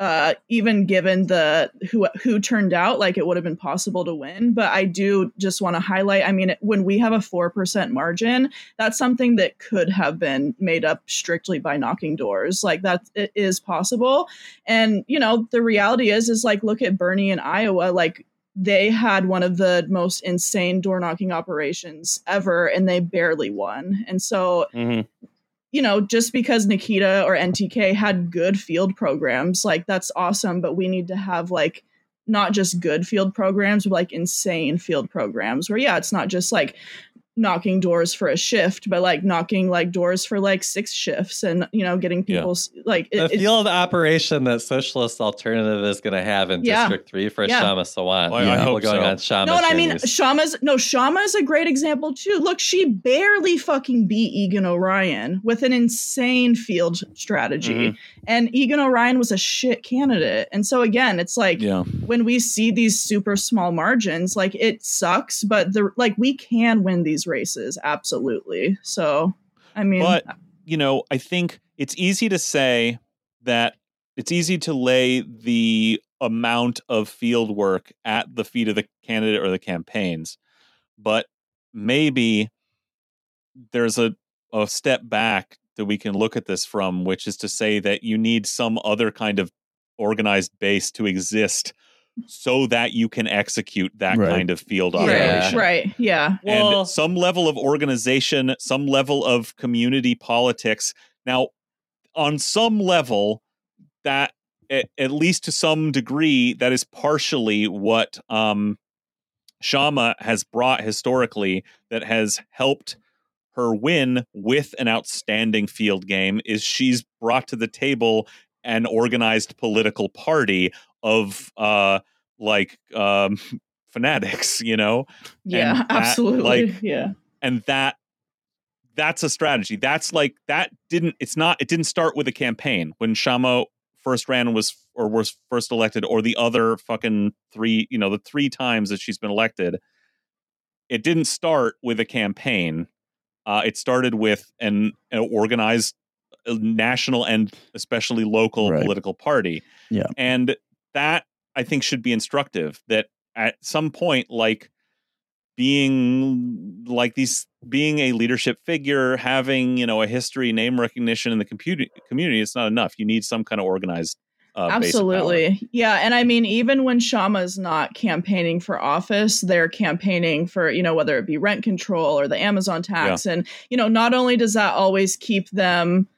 uh, even given the who who turned out, like it would have been possible to win. But I do just want to highlight. I mean, when we have a four percent margin, that's something that could have been made up strictly by knocking doors. Like that it is possible. And you know, the reality is, is like look at Bernie in Iowa. Like they had one of the most insane door knocking operations ever, and they barely won. And so Mhm. You know, just because Nikita or NTK had good field programs, like that's awesome, but we need to have like not just good field programs, but like insane field programs where yeah, it's not just like knocking doors for a shift, but like knocking like doors for like six shifts and you know getting Yeah. people like it, the it's- field operation that Socialist Alternative is going to have in Yeah. District 3 for Yeah. Kshama Sawant. Well, I hope going so. on Kshama No, and I mean. Kshama's no Kshama is a great example too. Look, she barely fucking beat Egan Orion with an insane field strategy, Mhm. and Egan Orion was a shit candidate. And so again, it's like Yeah. when we see these super small margins, like it sucks, but the like we can win these races absolutely. So, I mean, But uh, you know, I think it's easy to say that it's easy to lay the amount of field work at the feet of the candidate or the campaigns, but maybe there's a, a step back that we can look at this from, which is to say that you need some other kind of organized base to exist so that you can execute that Right. kind of field Yeah. operation right, yeah, Well- some level of organization, some level of community politics. Now, on some level, that at, at least to some degree, that is partially what um, Kshama has brought historically that has helped her win with an outstanding field game is she's brought to the table an organized political party of uh like um fanatics you know? Yeah, that, absolutely, like, yeah, and that that's a strategy. That's like that didn't it's not it didn't start with a campaign. When Kshama first ran was or was first elected or the other fucking three you know the three times that she's been elected it didn't start with a campaign. Uh, it started with an, an organized uh, national and especially local Right. political party. Yeah. and that i think should be instructive that at some point like being like these being a leadership figure having you know a history name recognition in the computer community it's not enough you need some kind of organized uh, base of power. Absolutely. Yeah. And I mean, even when Kshama's not campaigning for office, they're campaigning for, you know, whether it be rent control or the Amazon tax. And, you know, not only does that always keep them,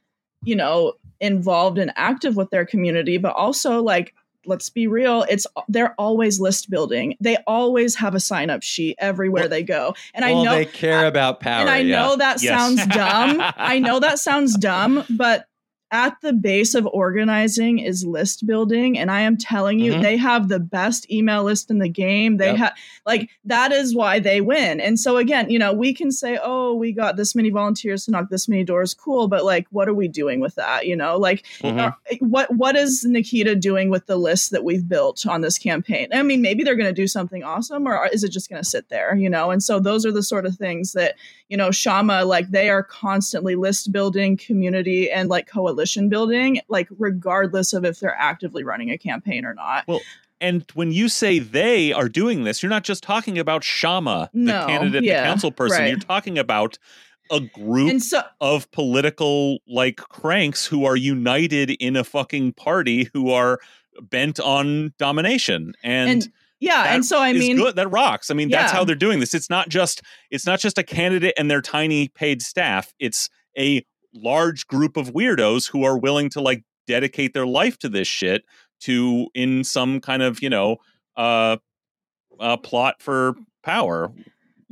you know, involved and active with their community, but also like, let's be real, it's they're always list building. They always have a sign up sheet everywhere Well- they go. And well, I know they care about power. and I yeah. know that Yes. sounds dumb. I know that sounds dumb, but at the base of organizing is list building and i am telling you Mhm. they have the best email list in the game they Yep. have like that is why they win and so again you know we can say oh we got this many volunteers to knock this many doors cool but like what are we doing with that you know like Mhm. are- what what is nikita doing with the list that we've built on this campaign i mean maybe they're going to do something awesome or is it just going to sit there you know and so those are the sort of things that you know Kshama like they are constantly list building community and like coalition building like regardless of if they're actively running a campaign or not. Well, and when you say they are doing this you're not just talking about Kshama the candidate yeah, the council person. Right. you're talking about a group so of political like cranks who are united in a fucking party who are bent on domination. And, and yeah and so i mean good. That rocks. I mean that's how they're doing this. It's not just it's not just a candidate and their tiny paid staff. It's a large group of weirdos who are willing to like dedicate their life to this shit to in some kind of you know uh uh plot for power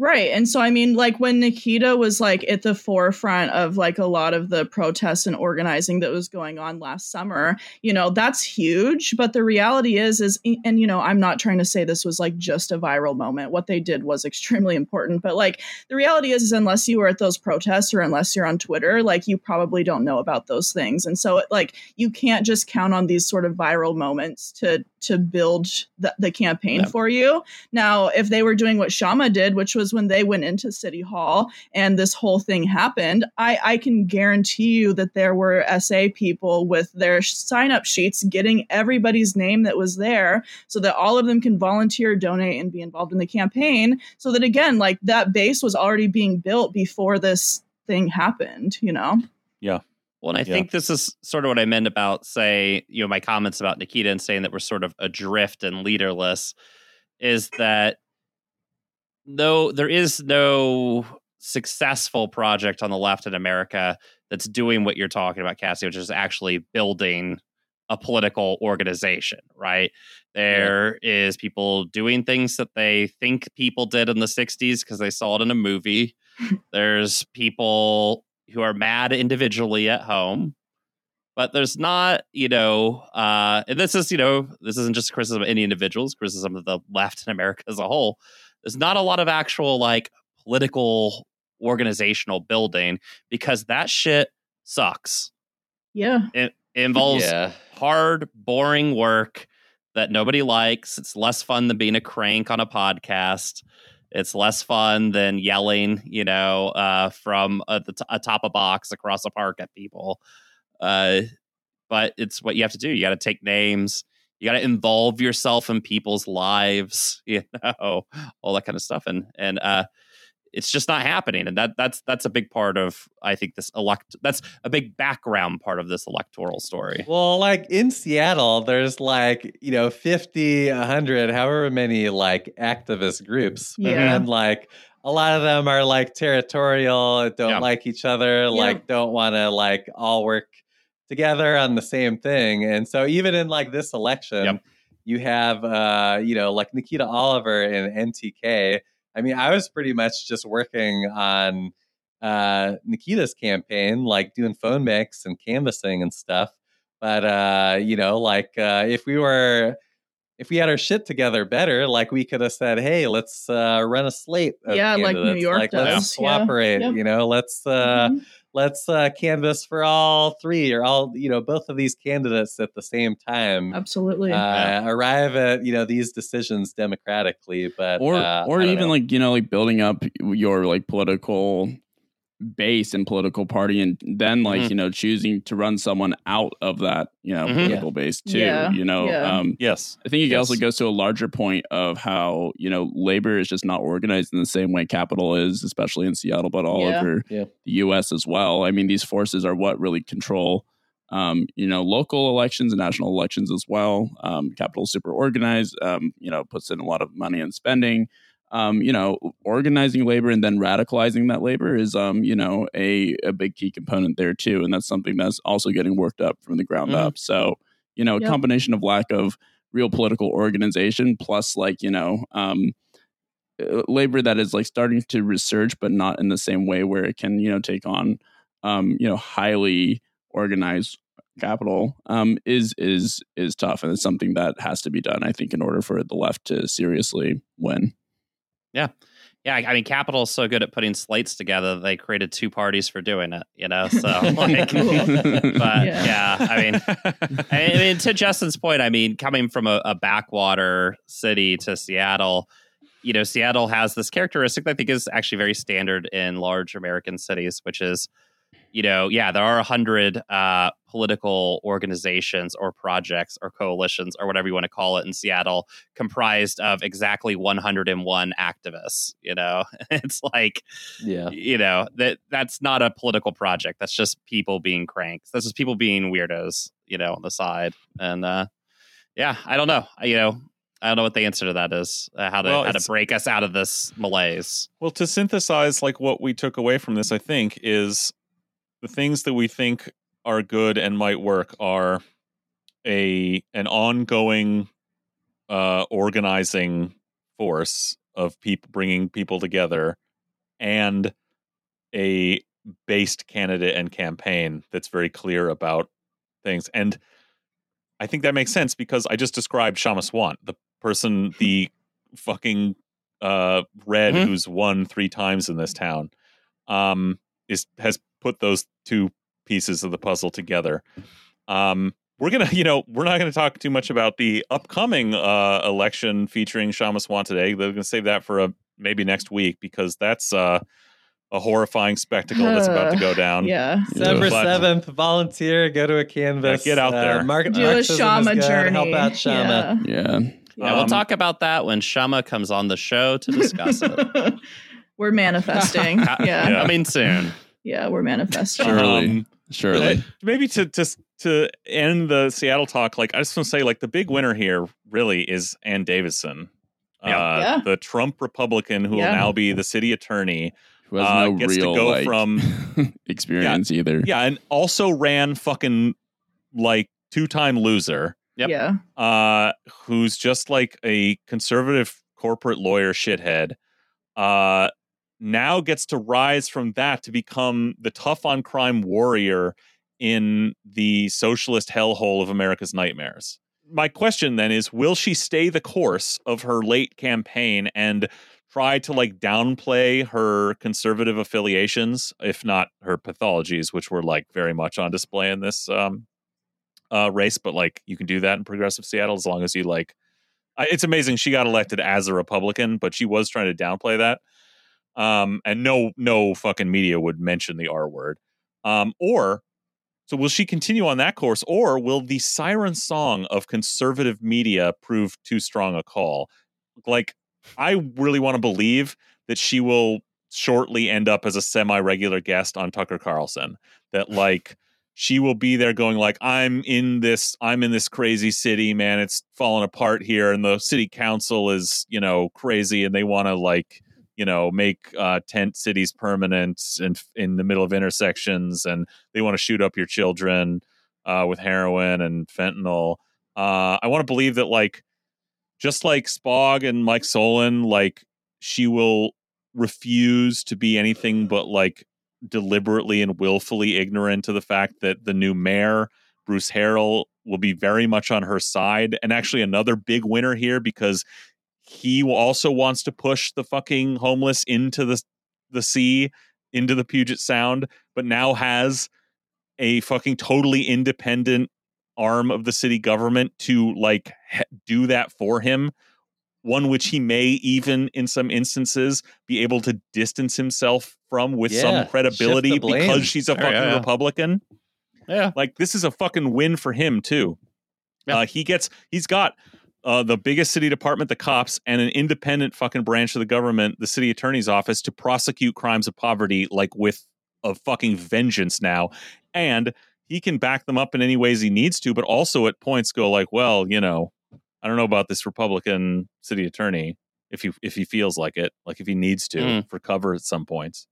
Right. And so I mean like when Nikita was like at the forefront of like a lot of the protests and organizing that was going on last summer, you know, that's huge, but the reality is is and you know, I'm not trying to say this was like just a viral moment. What they did was extremely important, but like the reality is, is unless you were at those protests or unless you're on Twitter, like you probably don't know about those things. And so it, like you can't just count on these sort of viral moments to to build the, the campaign Yeah. for you. Now, if they were doing what Kshama did, which was when they went into City Hall and this whole thing happened, I, I can guarantee you that there were SA people with their sign up sheets getting everybody's name that was there so that all of them can volunteer, donate, and be involved in the campaign. So that again, like that base was already being built before this thing happened, you know? Yeah. Well, and I Yeah. think this is sort of what I meant about, say, you know, my comments about Nikita and saying that we're sort of adrift and leaderless is that though there is no successful project on the left in America that's doing what you're talking about, Cassie, which is actually building a political organization, right? There is people doing things that they think people did in the 60s because they saw it in a movie. There's people who are mad individually at home. But there's not, you know, uh, and this is, you know, this isn't just criticism of any individuals, criticism of the left in America as a whole. There's not a lot of actual like political organizational building because that shit sucks. Yeah. It, it involves yeah. hard, boring work that nobody likes. It's less fun than being a crank on a podcast. It's less fun than yelling, you know, uh, from a, the t- atop a box across a park at people. Uh, but it's what you have to do. You got to take names. You got to involve yourself in people's lives, you know, all that kind of stuff. And and uh, it's just not happening. And that that's that's a big part of I think this elect. That's a big background part of this electoral story. Well, like in Seattle, there's like, you know, 50, 100, however many like activist groups. Yeah. And like a lot of them are like territorial, don't Yeah. like each other, like don't want to like all work together on the same thing. And so even in like this election, Yep. you have uh, you know, like Nikita Oliver and NTK. I mean, I was pretty much just working on uh Nikita's campaign, like doing phone mix and canvassing and stuff. But uh, you know, like uh if we were if we had our shit together better, like we could have said, "Hey, let's uh, run a slate." Of Yeah, like New. York like, Let's. Yeah. cooperate. Yeah. You know, let's uh, Mhm. Let's uh, canvass for all three or all you know both of these candidates at the same time. Absolutely. Uh, arrive at you know these decisions democratically, but or uh, or even know. like you know like building up your like political base and political party and then like Mhm. you know choosing to run someone out of that you know Mhm. political base too Yeah, you know yeah. um Yes. I think it Yes. also goes to a larger point of how you know labor is just not organized in the same way capital is, especially in Seattle, but all Yeah. over Yeah. the U.S. as well. I mean, these forces are what really control, um, you know, local elections and national elections as well. Um, capital is super organized. Um, you know, puts in a lot of money and spending. Um, you know, organizing labor and then radicalizing that labor is, um, you know, a, a big key component there too, and that's something that's also getting worked up from the ground Mhm. up. So, you know, a Yep. combination of lack of real political organization plus like you know um uh, labor that is like starting to resurge but not in the same way where it can you know take on um you know highly organized capital um is is is tough and it's something that has to be done i think in order for the left to seriously win Yeah, Yeah, I mean, Capital is so good at putting slates together. They created two parties for doing it. You know, so oh, like, but Yeah. yeah. I mean, I mean, to Justin's point, I mean, coming from a, a backwater city to Seattle, you know, Seattle has this characteristic that I think is actually very standard in large American cities, which is, you know, yeah, there are a hundred uh, political organizations or projects or coalitions or whatever you want to call it in Seattle, comprised of exactly 101 activists. You know, it's like yeah. you know that that's not a political project. That's just people being cranks. That's just people being weirdos you know on the side. And uh yeah i don't know. I- you know i don't know what the answer to that is uh, how to Well, how to break us out of this malaise. Well, to synthesize, like what we took away from this, I think, is the things that we think are good and might work are a an ongoing uh, organizing force of people bringing people together, and a based candidate and campaign that's very clear about things. And I think that makes sense because I just described Kshama Sawant, the person, the fucking uh, red Mhm. who's won three times in this town, um, is has put those two pieces of the puzzle together. Um, we're gonna, you know, we're not gonna talk too much about the upcoming uh, election featuring Kshama Sawant today. They're gonna save that for a maybe next week because that's uh, a horrifying spectacle that's about to go down. yeah. December seventh, volunteer, go to a canvas. Yeah, get out there. Uh, mark, Do a Kshama journey. Help out Kshama. Yeah. yeah yeah we'll Um, talk about that when Kshama comes on the show to discuss it we're manifesting. Uh, yeah. I mean, soon Yeah, we're manifesting. Surely. Um, surely Uh, maybe to to to end the Seattle talk, like I just want to say, like the big winner here really is Ann Davison, Yeah. uh, Yeah. the Trump Republican who Yeah. will now be the city attorney, who has uh, no gets real to go like, from experience either. yeah, and also ran fucking like two time loser. Yep. Yeah. uh, who's just like a conservative corporate lawyer shithead, uh, now gets to rise from that to become the tough on crime warrior in the socialist hellhole of America's nightmares. My question then is will she stay the course of her late campaign and try to like downplay her conservative affiliations, if not her pathologies, which were like very much on display in this um, uh, race, but like you can do that in progressive Seattle as long as you like. It's amazing she got elected as a Republican, but she was trying to downplay that. Um, and no, no fucking media would mention the R word. Um, or so will she continue on that course, or will the siren song of conservative media prove too strong a call? Like, I really want to believe that she will shortly end up as a semi-regular guest on Tucker Carlson. That like she will be there going like i'm in this i'm in this crazy city man it's falling apart here and the city council is you know crazy and they want to like you know make uh, tent cities permanent and in the middle of intersections and they want to shoot up your children uh, with heroin and fentanyl uh, i want to believe that like just like spog and Mike Solan like she will refuse to be anything but like deliberately and willfully ignorant to the fact that the new mayor, Bruce Harrell, will be very much on her side. And actually, another big winner here because he also wants to push the fucking homeless into the the sea, into the Puget Sound, but now has a fucking totally independent arm of the city government to like do that for him one which he may even in some instances be able to distance himself from with Yeah, some credibility because she's a fucking. Republican. Yeah. Like this is a fucking win for him too. Yeah. Uh, he gets he's got uh, the biggest city department, the cops, and an independent fucking branch of the government, the city attorney's office, to prosecute crimes of poverty like with a fucking vengeance now. And he can back them up in any ways he needs to, but also at points go like, well, you know, I don't know about this Republican city attorney if he if he feels like it, like if he needs to Mm. for cover at some points.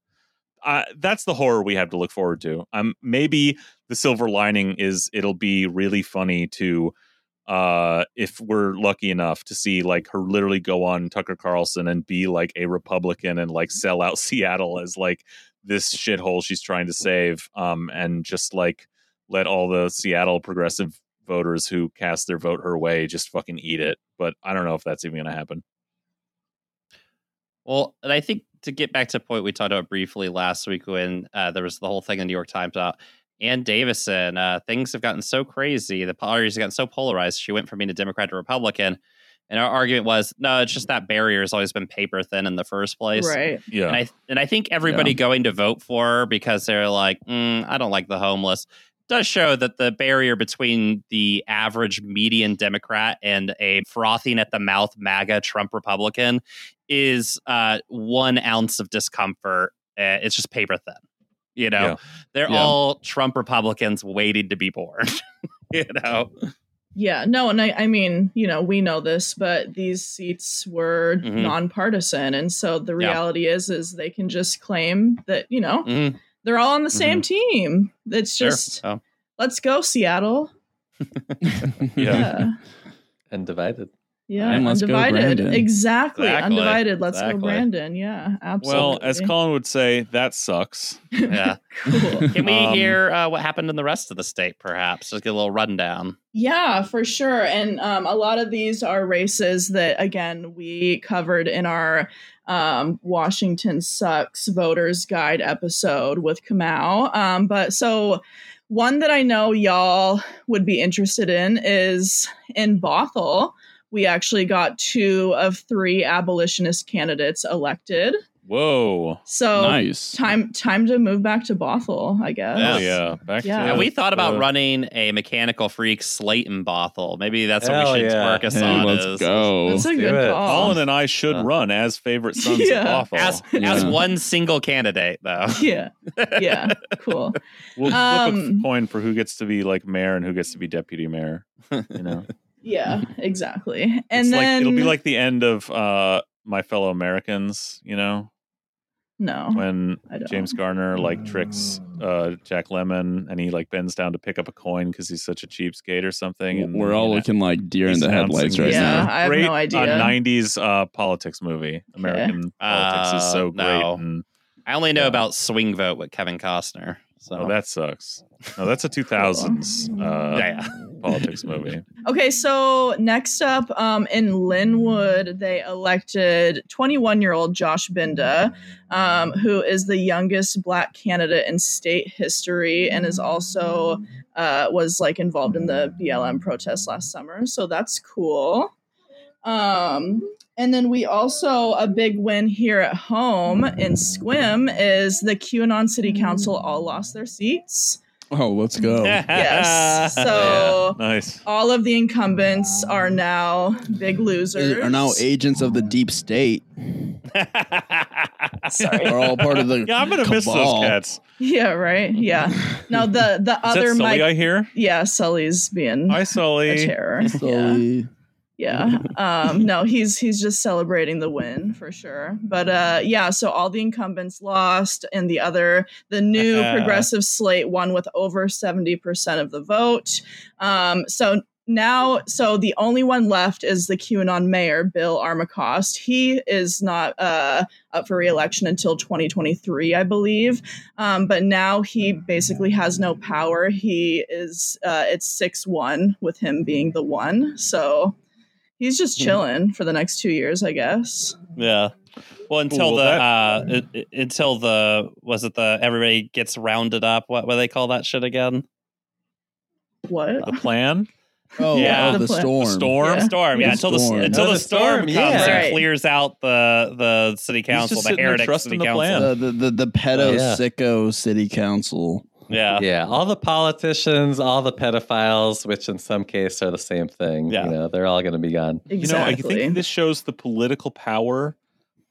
Uh, that's the horror we have to look forward to. Um, maybe the silver lining is it'll be really funny to, uh, if we're lucky enough to see like her literally go on Tucker Carlson and be like a Republican and like sell out Seattle as like this shithole she's trying to save, um, and just like let all the Seattle progressive voters who cast their vote her way just fucking eat it. But I don't know if that's even going to happen. Well, and I think to get back to a point we talked about briefly last week when uh, there was the whole thing in the New York Times about Ann Davison, uh, things have gotten so crazy, the parties have gotten so polarized. She went from being a Democrat to Republican. And our argument was, no, it's just that barrier has always been paper thin in the first place. Right. Yeah. And I and I think everybody going to vote for her because they're like, mm, I don't like the homeless, does show that the barrier between the average median Democrat and a frothing at the mouth MAGA Trump Republican is uh, one ounce of discomfort. Uh, it's just paper thin. You know, Yeah. they're Yeah. all Trump Republicans waiting to be born. you know, Yeah, no, and I, I mean, you know, we know this, but these seats were Mhm. nonpartisan, and so the Yeah. reality is, is they can just claim that you know Mhm. they're all on the same team. It's Sure. just Oh. let's go Seattle. Yeah, and divided. Yeah, And let's go undivided. Brandon. Exactly, Exactly. undivided. Let's Exactly. go Brandon. Yeah, absolutely. well, as Colin would say, that sucks. yeah. cool. Can we Um, hear uh, what happened in the rest of the state? Perhaps just get a little rundown. Yeah, for sure. And um, a lot of these are races that, again, we covered in our um, Washington Sucks Voters Guide episode with Kamau. Um, but so one that I know y'all would be interested in is in Bothell. We actually got two of three abolitionist candidates elected. Whoa. So nice. time time to move back to Bothell, I guess. Oh yeah. Back Yeah. to And we thought about uh, running a mechanical freak slate in Bothell. Maybe that's what we should yeah. work us Hey, on. let's is- go. That's a do good it. call. Colin and I should Uh. run as favorite sons Yeah. of Bothell. As, Yeah. as one single candidate, though. yeah. Yeah. Cool. we'll flip Um, a coin for who gets to be like mayor and who gets to be deputy mayor. You know, Yeah, exactly. And it's then like it'll be like the end of uh, my fellow Americans. You know, No. when James Garner like tricks uh, Jack Lemmon and he like bends down to pick up a coin because he's such a cheapskate or something. And We're all know, looking like deer in the headlights announcing- right Yeah, now. I have great, no idea. Uh, 90s uh, politics movie. American politics is so Uh, great. no. And, I only know Yeah. about Swing Vote with Kevin Costner. So oh, that sucks. No, that's a 2000s uh, yeah. politics movie. Okay, so next up, um, in Lynnwood, they elected 21 year old Josh Binda, um, who is the youngest black candidate in state history and is also uh, was like involved in the BLM protest last summer. So that's cool. Um, and then we also a big win here at home in Sequim is the QAnon City mm. Council all lost their seats. Oh, let's go. Yes. So oh, Nice. all of the incumbents are now big losers. Are now agents of the deep state. Sorry. Are all part of the Yeah, I'm gonna miss those cats. Yeah, right. Yeah. Now the the Is other that Sully Mike. I hear? yeah, Sully's being Hi, a Sully. terror. So Yeah. Yeah. Um, no, he's he's just celebrating the win for sure. But uh, yeah, so all the incumbents lost, and the other the new progressive slate won with over seventy percent of the vote. Um, so now, so the only one left is the QAnon mayor, Bill Armacost. He is not uh, up for reelection until 2023, I believe. Um, but now he basically has no power. He is, uh, it's 6 1 with him being the one. So he's just chilling for the next two years, I guess. Yeah. Well, until Cool, the that- uh, it, it- until the was it the everybody gets rounded up? What what do they call that shit again? What? The plan? Oh, Yeah. oh, the, The storm. The storm? Yeah. Storm, yeah. Yeah. Until the Storm. until Oh, the, the storm, storm, comes yeah. and Right. clears out the the city council, just the sitting there heretic city the council. plan. The, the, the, the pedo Yeah. sicko city council. Yeah. Yeah, all the politicians, all the pedophiles, which in some case are the same thing. Yeah. You know, they're all going to be gone. Exactly. You know, I think this shows the political power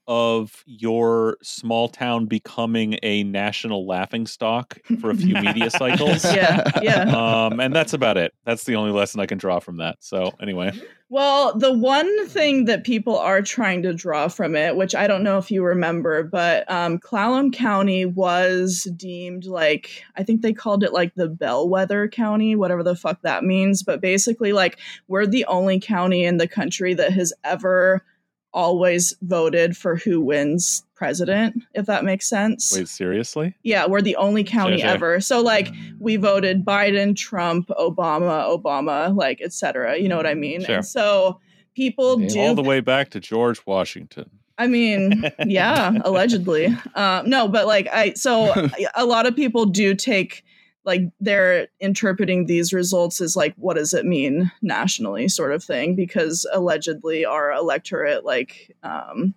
of your small town becoming a national laughing stock for a few media cycles. yeah, yeah. Um, and that's about it. That's the only lesson I can draw from that. So anyway, Well, the one thing that people are trying to draw from it, which I don't know if you remember, but um, Clallam County was deemed like, I think they called it like the bellwether county, whatever the fuck that means. But basically, like, we're the only county in the country that has ever always voted for who wins president, if that makes sense. wait, seriously? Yeah, we're the only county ever. So like we voted Biden, Trump, Obama, Obama, like etc. You know what I mean? Sure. And so people do All the way back to George Washington. I mean, yeah, allegedly. Um, no, but like I so a lot of people do take like they're interpreting these results as like what does it mean nationally sort of thing because allegedly our electorate like um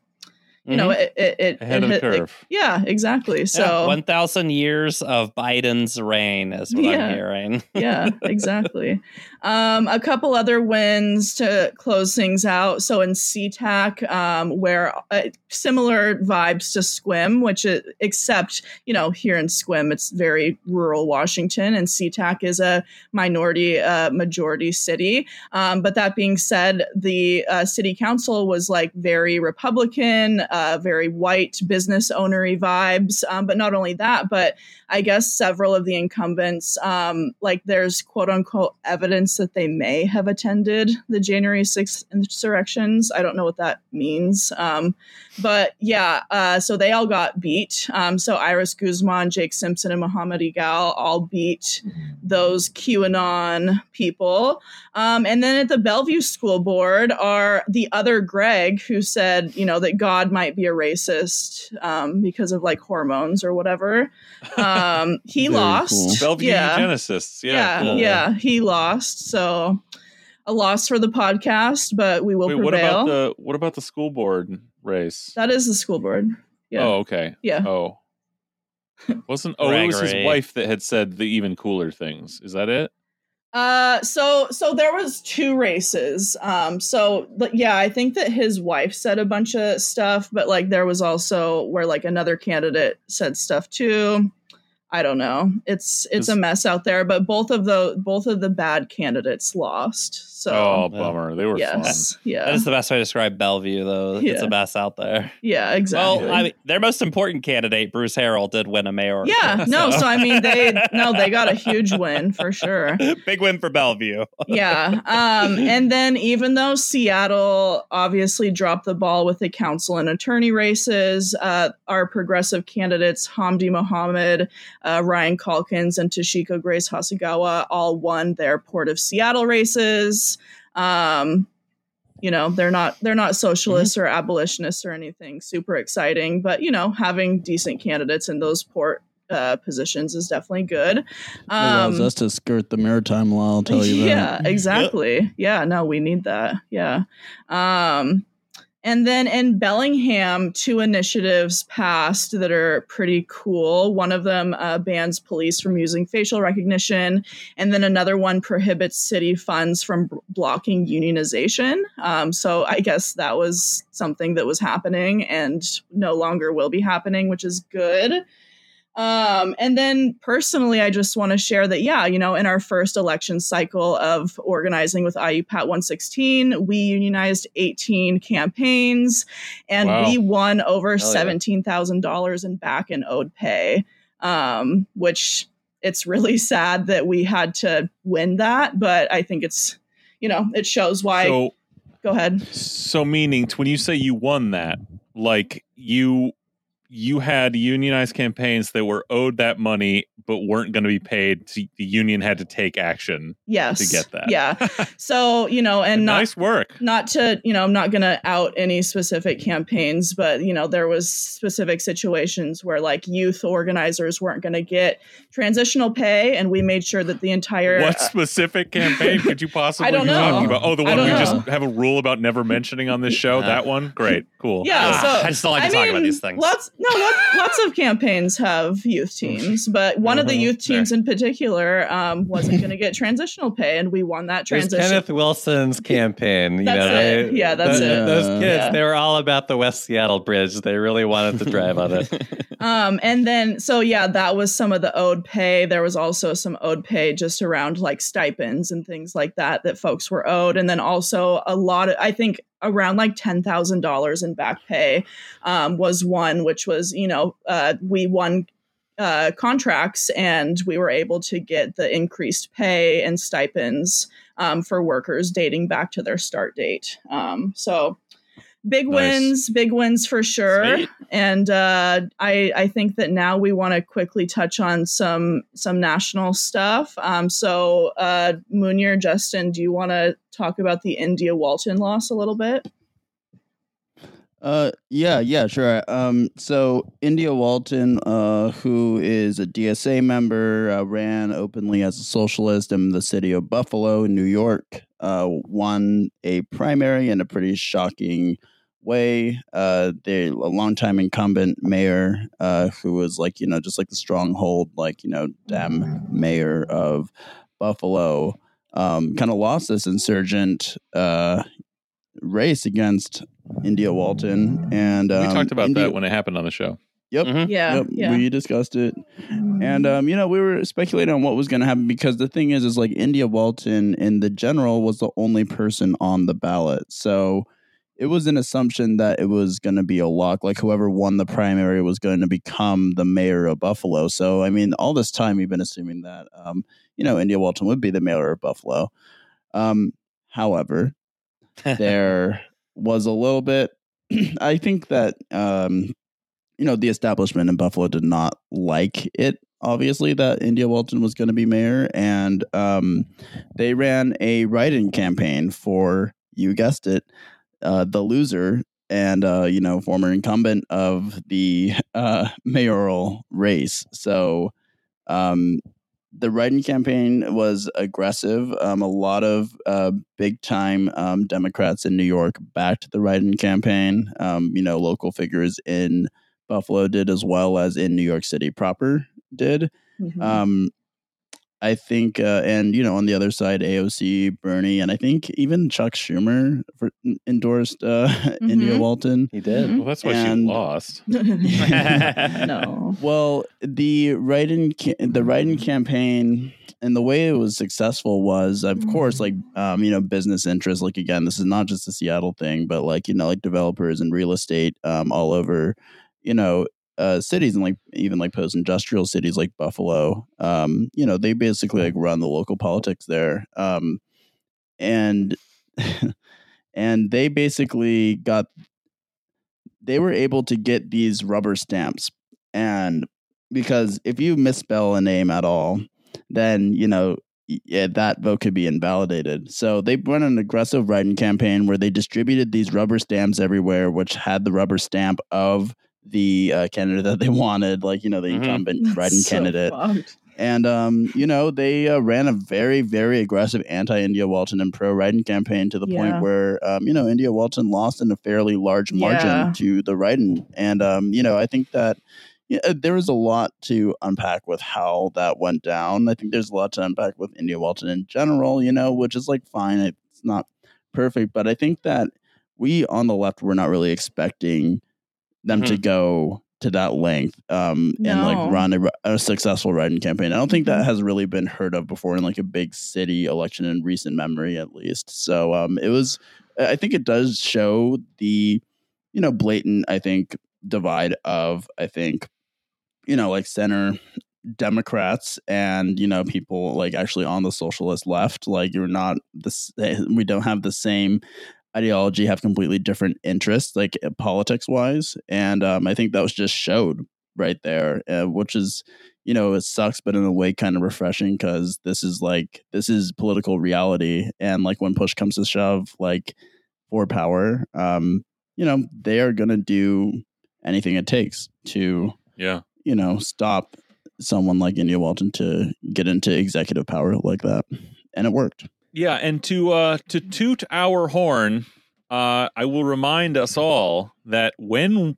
you know Mhm. it it, it, Ahead it of the it- yeah exactly so one thousand years of Biden's reign is what Yeah. I'm hearing. yeah, exactly. Um, a couple other wins to close things out. So in SeaTac, um, where uh, similar vibes to Sequim, which it, except you know here in Sequim, it's very rural Washington, and SeaTac is a minority uh, majority city. Um, but that being said, the uh, city council was like very Republican, uh, very white business ownery vibes. Um, but not only that, but I guess several of the incumbents, um, like there's quote unquote evidence that they may have attended the January 6th insurrections. I don't know what that means. Um, but yeah, uh, so they all got beat. Um, so Iris Guzman, Jake Simpson, and Mohamed Egal all beat those QAnon people. Um, and then at the Bellevue School Board are the other Greg who said, you know, that God might be a racist um, because of like hormones or whatever. Um, he Very lost. cool. Bellevue yeah. eugenicists. Yeah. Yeah, cool. yeah, he lost. So a loss for the podcast, but we will Wait, prevail. what about the what about the school board race? that is the school board. Yeah. Oh, okay. Yeah. Oh. Wasn't oh it was his wife that had said the even cooler things. Is that it? Uh, so so there was two races. Um, so but yeah, I think that his wife said a bunch of stuff, but like there was also where like another candidate said stuff too. I don't know. It's it's a mess out there, but both of the both of the bad candidates lost. So oh, bummer. They were yes, fun. yeah, That is the best way to describe Bellevue, though. It's the best out there. yeah, exactly. Well, I mean, their most important candidate, Bruce Harrell, did win a mayor. yeah, no. So I mean, they no, they got a huge win for sure. big win for Bellevue. yeah. Um, and then even though Seattle obviously dropped the ball with the council and attorney races, uh, our progressive candidates, Hamdi Mohamed, uh, Ryan Calkins, and Toshiko Grace Hasegawa all won their Port of Seattle races. Um, you know, they're not they're not socialists or abolitionists or anything super exciting, but you know, having decent candidates in those port uh, positions is definitely good. allows Um, us to skirt the maritime law. I'll tell you that. yeah, exactly. Yeah, no, we need that. Yeah. Um, and then in Bellingham, two initiatives passed that are pretty cool. One of them uh, bans police from using facial recognition, and then another one prohibits city funds from b- blocking unionization. Um, so I guess that was something that was happening and no longer will be happening, which is good. Um, and then personally, I just want to share that, yeah, you know, in our first election cycle of organizing with IUPAT 116, we unionized 18 campaigns and Wow. we won over $17,000 in back and owed pay, um, which it's really sad that we had to win that. But I think it's, you know, it shows why. So, Go ahead. so meaning when you say you won that, like you you had unionized campaigns that were owed that money but weren't going to be paid. So the union had to take action. Yes. To get that. Yeah. So, you know, and not nice work. not to you know i'm not going to out any specific campaigns but you know there was specific situations where like youth organizers weren't going to get transitional pay and we made sure that the entire What uh, specific campaign could you possibly I don't be know. talking about? Oh, the one we know. just have a rule about never mentioning on this show. Yeah. That one, great, cool. yeah Ah, so I just don't like to talk about these things. lots no lots, lots of campaigns have youth teams but one of the Mhm. youth teams in particular um, wasn't going to get transitional pay and we won that There's transition Kenneth Wilson's campaign. You That's know, it. they- Yeah, that's tho- it. Those kids, Yeah. they were all about the West Seattle Bridge. They really wanted to drive on it. Um, and then so yeah, that was some of the owed pay. There was also some owed pay just around like stipends and things like that that folks were owed, and then also a lot of I think around like ten thousand dollars in back pay um, was one, which was you know uh, we won uh, contracts and we were able to get the increased pay and stipends um, for workers dating back to their start date. Um, so big Nice. wins, big wins for sure. Sweet. And uh, I I think that now we want to quickly touch on some some national stuff. Um, so uh, Munir, Justin, do you want to talk about the India Walton loss a little bit? Uh, yeah, yeah, sure. Um, so India Walton, uh, who is a DSA member, uh, ran openly as a socialist in the city of Buffalo, New York. Uh, won a primary in a pretty shocking way. Uh, they a longtime incumbent mayor, uh, who was like you know just like the stronghold, like you know, Dem mayor of Buffalo. Um, kind of lost this insurgent uh, race against India Walton, and um, we talked about India- that when it happened on the show. Yep. Mhm. Yeah, Yep, yeah. we discussed it, and um, you know, we were speculating on what was going to happen because the thing is, is like India Walton in the general was the only person on the ballot, so it was an assumption that it was going to be a lock. Like whoever won the primary was going to become the mayor of Buffalo. So I mean, all this time we've been assuming that, um, you know, India Walton would be the mayor of Buffalo. Um, however, there was a little bit. I think that um, you know the establishment in Buffalo did not like it. Obviously, that India Walton was going to be mayor, and um, they ran a write-in campaign for you guessed it, uh, the loser and uh, you know former incumbent of the uh, mayoral race. So um, the write-in campaign was aggressive. Um, a lot of uh, big-time um, Democrats in New York backed the write-in campaign. Um, you know, local figures in Buffalo did as well as in New York City proper did. Mhm. I think, uh, and you know, on the other side, AOC, Bernie, and I think even Chuck Schumer for, endorsed uh, India Mhm. Walton. He did. Mhm. Well, that's why And- she lost. no. Well, the write-in ca- the write-in campaign and the way it was successful was, of course, like um, you know, business interests. Like again, this is not just a Seattle thing, but like you know, like developers and real estate um, all over, you know, uh, cities and like even like post-industrial cities like Buffalo. Um, you know, they basically like run the local politics there, um, and and they basically got they were able to get these rubber stamps and because if you misspell a name at all then you know yeah, that vote could be invalidated so they went an aggressive writing campaign where they distributed these rubber stamps everywhere which had the rubber stamp of the uh, candidate that they wanted like you know the Mhm. incumbent writing So candidate fucked. and um, you know, they uh, ran a very, very aggressive anti-India Walton and pro-Wrighton campaign to the Yeah. point where um, you know India Walton lost in a fairly large margin Yeah. to the Wrighton, and um, you know, I think that yeah, uh, there was a lot to unpack with how that went down. I think there's a lot to unpack with India Walton in general, you know, which is like fine. It's not perfect, but I think that we on the left were not really expecting them to go to that length um, and like run a, a successful writing campaign. I don't think that has really been heard of before in like a big city election in recent memory, at least. So um, it was. I think it does show the, you know, blatant. I think divide of I think, you know, like center Democrats and you know people like actually on the socialist left. Like you're not this. We don't have the same ideology have completely different interests like politics wise and um, i think that was just showed right there uh, which is you know it sucks but in a way kind of refreshing because this is like this is political reality and like when push comes to shove like for power um you know they are gonna do anything it takes to Yeah. you know stop someone like india walton to get into executive power like that and it worked Yeah, and to uh to toot our horn, uh I will remind us all that when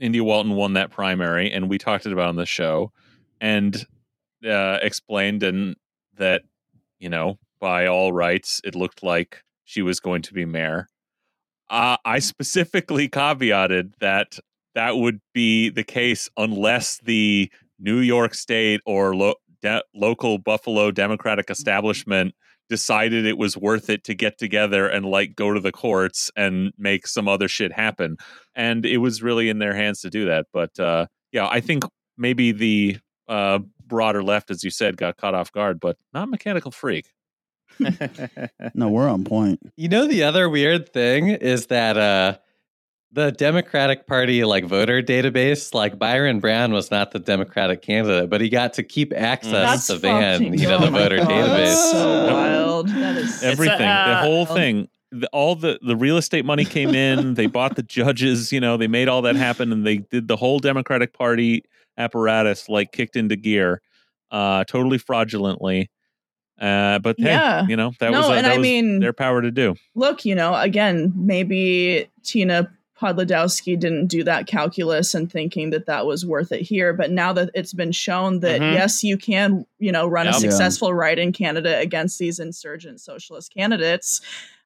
India Walton won that primary and we talked about on the show and uh explained and that you know, by all rights it looked like she was going to be mayor. Uh, I specifically caveated that that would be the case unless the New York State or lo- de- local Buffalo Democratic establishment decided it was worth it to get together and like go to the courts and make some other shit happen. And it was really in their hands to do that. But uh, yeah, I think maybe the uh, broader left, as you said, got caught off guard, but not Mechanical Freak. no we're on point You know the other weird thing is that uh the Democratic Party like voter database, like Byron Brown was not the Democratic candidate, but he got to keep access That's to Van, fucking- you know, oh the voter God, database. That's so wild. That is Everything, the uh, whole um, thing. The, all the the real estate money came in. they bought the judges. You know, they made all that happen, and they did the whole Democratic Party apparatus like kicked into gear, uh, totally fraudulently. Uh, but hey, Yeah. you know that No, was, uh, and that I was mean- their power to do. look, you know, again, maybe Tina Podlodowski didn't do that calculus and thinking that that was worth it here. But now that it's been shown that Mhm. yes, you can, you know, run a Yep. Yeah. successful write-in candidate against these insurgent socialist candidates.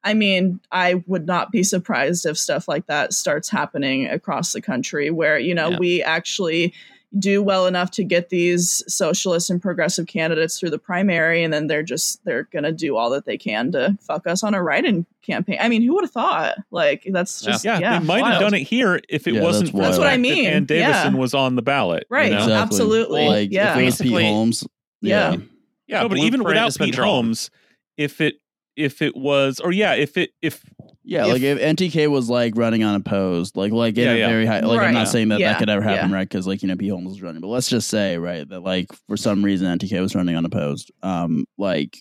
I mean, I would not be surprised if stuff like that starts happening across the country where, you know, we actually do well enough to get these socialist and progressive candidates through the primary and then they're just they're gonna do all that they can to fuck us on a write-in campaign i mean who would have thought like that's just Yeah, yeah, they might have done it here if it Yeah, wasn't that's for the wild. That's what I mean, Ann Davison yeah. was on the ballot. you Right. know? Exactly. Absolutely. Like Yeah. if it was Pete Basically- Holmes, Yeah. Yeah, no, but even without has been Pete drawn. Holmes, if it if it was, or yeah, if it if Yeah, If- like if NTK was like running unopposed, like like in Yeah, a yeah. very high, like I'm not saying that Yeah, that could ever happen, yeah. right? Because like you know, P Holmes was running, but let's just say right that like for some reason NTK was running unopposed, um, like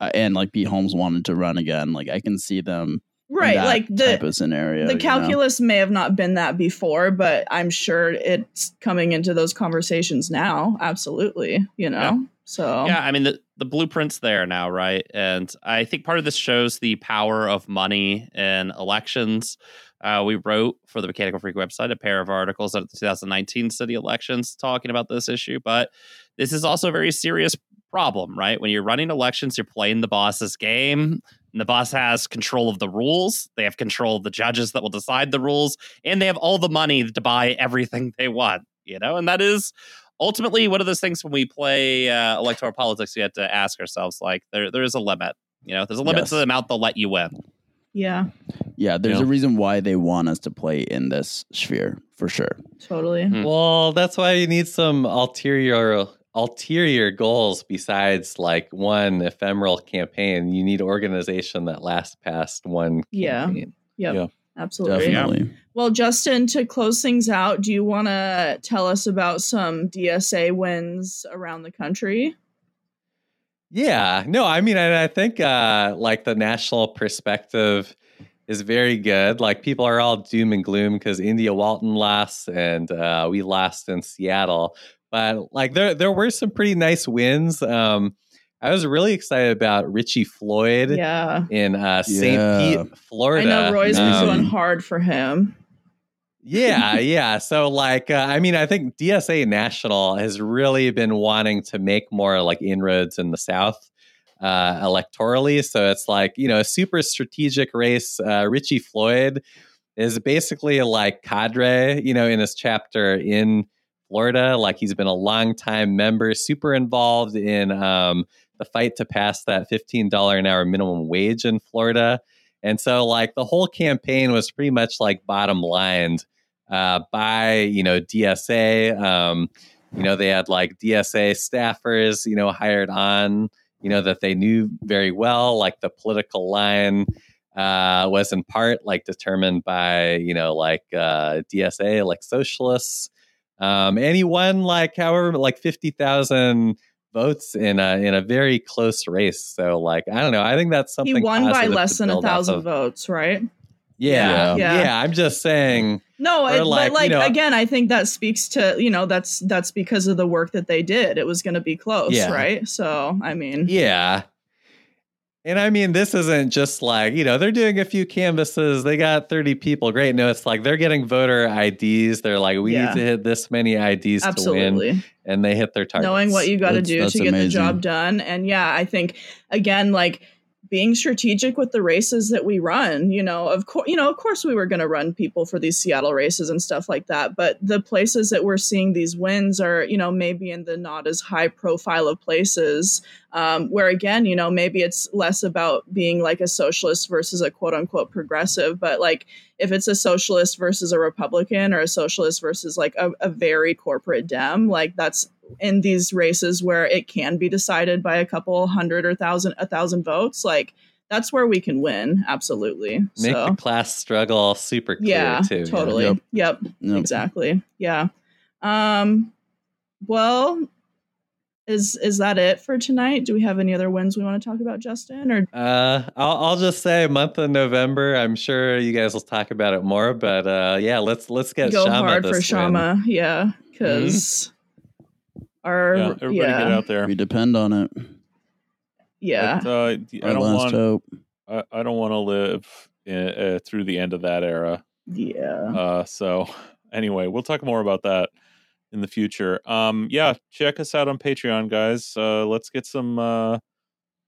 uh, and like Pete Holmes wanted to run again. Like I can see them right that like type the of scenario. the you know? calculus may have not been that before but i'm sure it's coming into those conversations now absolutely you know Yeah. So Yeah, I mean the the blueprint's there now, right? And I think part of this shows the power of money in elections. Uh, we wrote for the Mechanical Freak website a pair of articles at the 2019 city elections talking about this issue, but this is also a very serious problem, right? When you're running elections, you're playing the boss's game. And the boss has control of the rules. They have control of the judges that will decide the rules, and they have all the money to buy everything they want. You know, and that is ultimately one of those things when we play uh, electoral politics. We have to ask ourselves, like, there there is a limit. You know, there's a limit Yes. to the amount they'll let you win. Yeah, Yeah, there's Yeah. a reason why they want us to play in this sphere for sure. totally. Hmm. Well, that's why you need some ulterior ulterior goals besides like one ephemeral campaign. You need organization that lasts past one Yeah. campaign. Yep. Yeah. Absolutely. Definitely. Well, Justin, to close things out, do you want to tell us about some DSA wins around the country? Yeah, no, I mean, I, I think uh, like the national perspective is very good. Like people are all doom and gloom because India Walton lost and uh, we lost in Seattle, but like there there were some pretty nice wins. Um, I was really excited about Richie Floyd Yeah. in uh, St. Yeah. Pete, Florida. I know Roy's been Um, going hard for him. yeah, yeah. So, like, uh, I mean, I think DSA National has really been wanting to make more like inroads in the South uh, electorally. So it's like you know a super strategic race. Uh, Richie Floyd is basically like cadre, you know, in his chapter in Florida. Like he's been a long time member, super involved in um, the fight to pass that fifteen dollar an hour minimum wage in Florida. And so, like, the whole campaign was pretty much like bottom lined uh, by, you know, DSA. Um, you know, they had like DSA staffers, you know, hired on, you know, that they knew very well. Like the political line uh, was in part like determined by, you know, like uh, DSA, like socialists. Um, and he won like however, like 50,000 votes in a in a very close race. So like I don't know. I think that's something He won by less than a thousand votes, right? Yeah, Yeah. yeah, I'm just saying. No, it, like, but you like know- again, I think that speaks to you know that's that's because of the work that they did. It was going to be close, Yeah. right? So I mean, Yeah. And I mean, this isn't just like, you know, they're doing a few canvases. They got 30 people. Great. No, it's like they're getting voter IDs. They're like, we Yeah. need to hit this many IDs to win. And they hit their target. knowing what you got to do to get the job done. And yeah, I think again, like being strategic with the races that we run, you know, of course, you know, of course we were going to run people for these Seattle races and stuff like that. But the places that we're seeing these wins are, you know, maybe in the not as high profile of places um, where again, you know, maybe it's less about being like a socialist versus a quote unquote progressive, but like if it's a socialist versus a Republican or a socialist versus like a, a very corporate Dem, like that's in these races where it can be decided by a couple hundred or thousand a thousand votes like that's where we can win absolutely Make so the class struggle super clear, yeah too. you know? totally Yep. yep, Yep. exactly yeah um well is is that it for tonight do we have any other wins we want to talk about justin or Uh, I'll, I'll just say month of November. I'm sure you guys will talk about it more, but uh, yeah, let's let's get go Kshama hard for this win. Kshama yeah because our Yeah, yeah everybody yeah, get out there. We depend on it. But, uh, I Our don't last want. hope. I, I don't want to live in, uh, through the end of that era. yeah Uh, so anyway, we'll talk more about that in the future. Um, yeah, check us out on Patreon, guys. Uh, let's get some. Uh,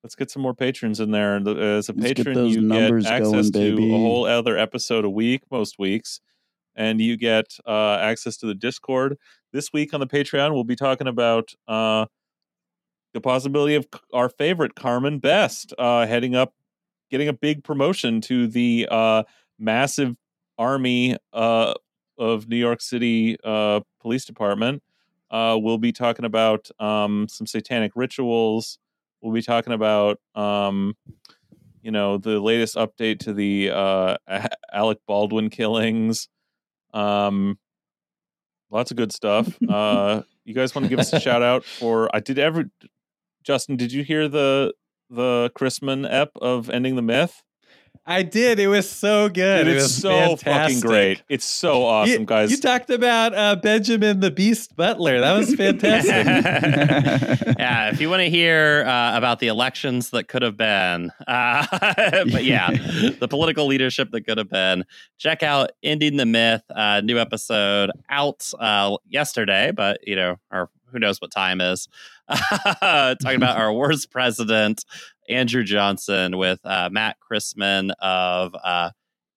let's get some more patrons in there. And As a Let's get patron, those you get access going, to a whole other episode a week, most weeks, and you get uh, access to the Discord. This week on the Patreon, we'll be talking about uh, the possibility of our favorite Carmen Best uh, heading up, getting a big promotion to the uh, massive army uh, of New York City uh, Police Department. Uh, we'll be talking about um, some satanic rituals. We'll be talking about, um, you know, the latest update to the uh, Alec Baldwin killings. Um, lots of good stuff. Uh, you guys want to give us a shout out for? I did ever. Justin, did you hear the the Chrisman ep of ending the myth? I did. It was so good. Dude, it it's was so fucking great. It's so awesome, you, guys. You talked about uh, Benjamin the Beast Butler. That was fantastic. yeah, if you want to hear uh, about the elections that could have been, uh, but yeah, the political leadership that could have been, check out Ending the Myth, uh, new episode out uh, yesterday, but you know, our who knows what time is. Talking about our worst president, Andrew Johnson, with uh, Matt Chrisman of uh,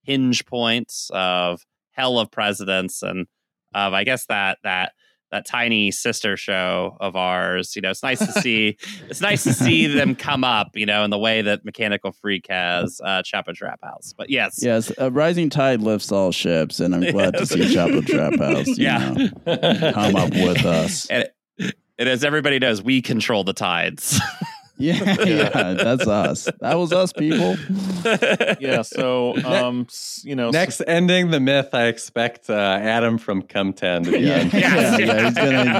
Hinge Points of Hell of Presidents, and of I guess that that that tiny sister show of ours. You know, it's nice to see. it's nice to see them come up. You know, in the way that Mechanical Freak has uh, Chapo Trap House. But yes, Yes, a rising tide lifts all ships, and I'm glad to see Chapo Trap House. you Yeah. know, come up with us. and, and as everybody knows, we control the tides. Yeah, yeah, that's us. That was us, people. yeah. So, um, you know, s- Next ending the myth, I expect uh, Adam from Cum Town to be Yeah, on. yeah, yeah, He's gonna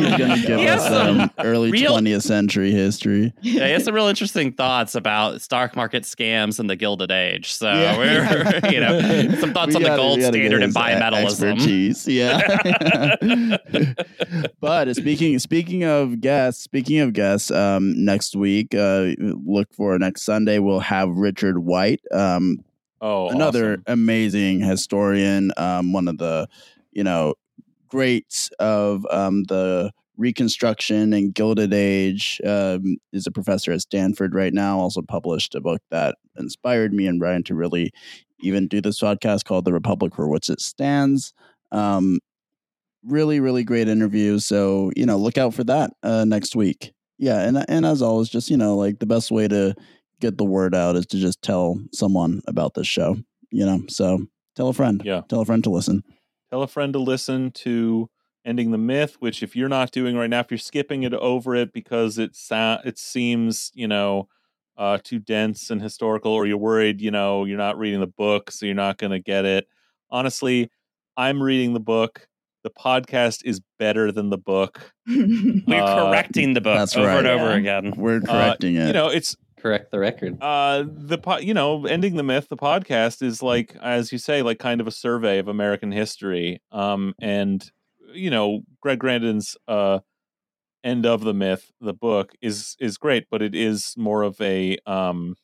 he's gonna give He has us um, some early 20th century history. yeah, he has some real interesting thoughts about stock market scams and the Gilded Age. So Yeah. we're, you know, some thoughts We on the gotta- gold we gotta get standard and his bimetallism. Expertise, yeah. but speaking speaking of guests, speaking of guests, um, next week, uh, look for next Sunday. We'll have Richard White, um, oh, another awesome. amazing historian, um, one of the you know greats of um, the Reconstruction and Gilded Age. Um, is a professor at Stanford right now. Also published a book that inspired me and Brian to really even do this podcast called "The Republic for Which It Stands." Um, really, really great interview. So you know, look out for that uh, next week. Yeah, and and as always, just you know, like the best way to get the word out is to just tell someone about this show. You know, so tell a friend. Yeah. tell a friend to listen. Tell a friend to listen to Ending the Myth, which if you're not doing right now, if you're skipping it over it because it sa- it seems, you know, uh, too dense and historical, or you're worried, you know, you're not reading the book, so you're not going to get it. Honestly, I'm reading the book. The podcast is better than the book. We're Uh, correcting the book that's over right. and over Yeah. again. We're correcting it. You know, it's Correct the record. uh the po- you know ending the myth the podcast is like as you say like kind of a survey of american history um and you know greg grandin's uh end of the myth the book is is great but it is more of a um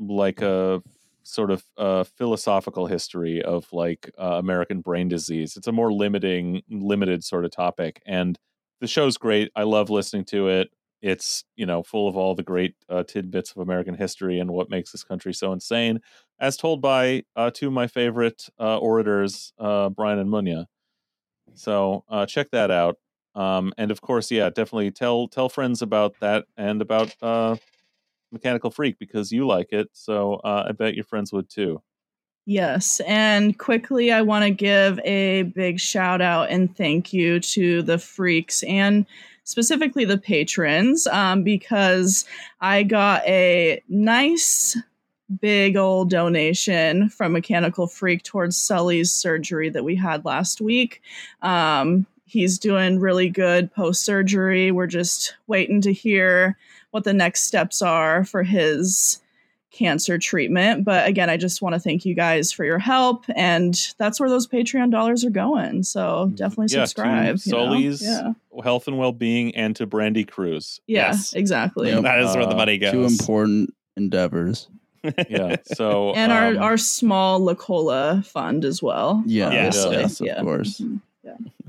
like a sort of uh philosophical history of like uh, american brain disease. It's a more limiting limited sort of topic and the show's great. I love listening to it. It's you know full of all the great uh, tidbits of American history and what makes this country so insane, as told by uh, two of my favorite uh, orators, uh, Brian and Munya. So check that out, um, and of course, yeah, definitely tell tell friends about that and about Mechanical Freak because you like it. So uh, I bet your friends would too. Yes. And quickly, I want to give a big shout out and thank you to the freaks and specifically the patrons um, because I got a nice big old donation from Mechanical Freak towards Sully's surgery that we had last week. Um, he's doing really good post surgery. We're just waiting to hear what the next steps are for his cancer treatment. But again, I just want to thank you guys for your help. And that's where those Patreon dollars are going. So definitely Yeah, to subscribe. you? Sully's Yeah. health and well being, and to Brandi Kruse. Yeah, Yes. exactly. Yep. That is where the Uh, money goes. Two important endeavors. Yeah. So And um, our, our small Lacola fund as well. Yeah, Yeah. yes, yes, of Yeah. course. Mhm.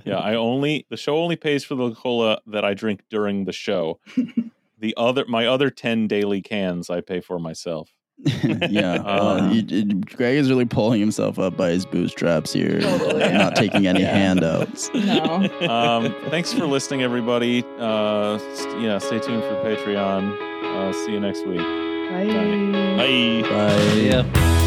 Yeah, I only the show only pays for the cola that I drink during the show. the other my other 10 daily cans I pay for myself. yeah, Uh, uh, you- you- Greg is really pulling himself up by his bootstraps here, Totally. not taking any Yeah. handouts. No. Um thanks for listening everybody. Uh st- yeah, stay tuned for Patreon. Uh see you next week. Bye. Bye. Bye. Yeah.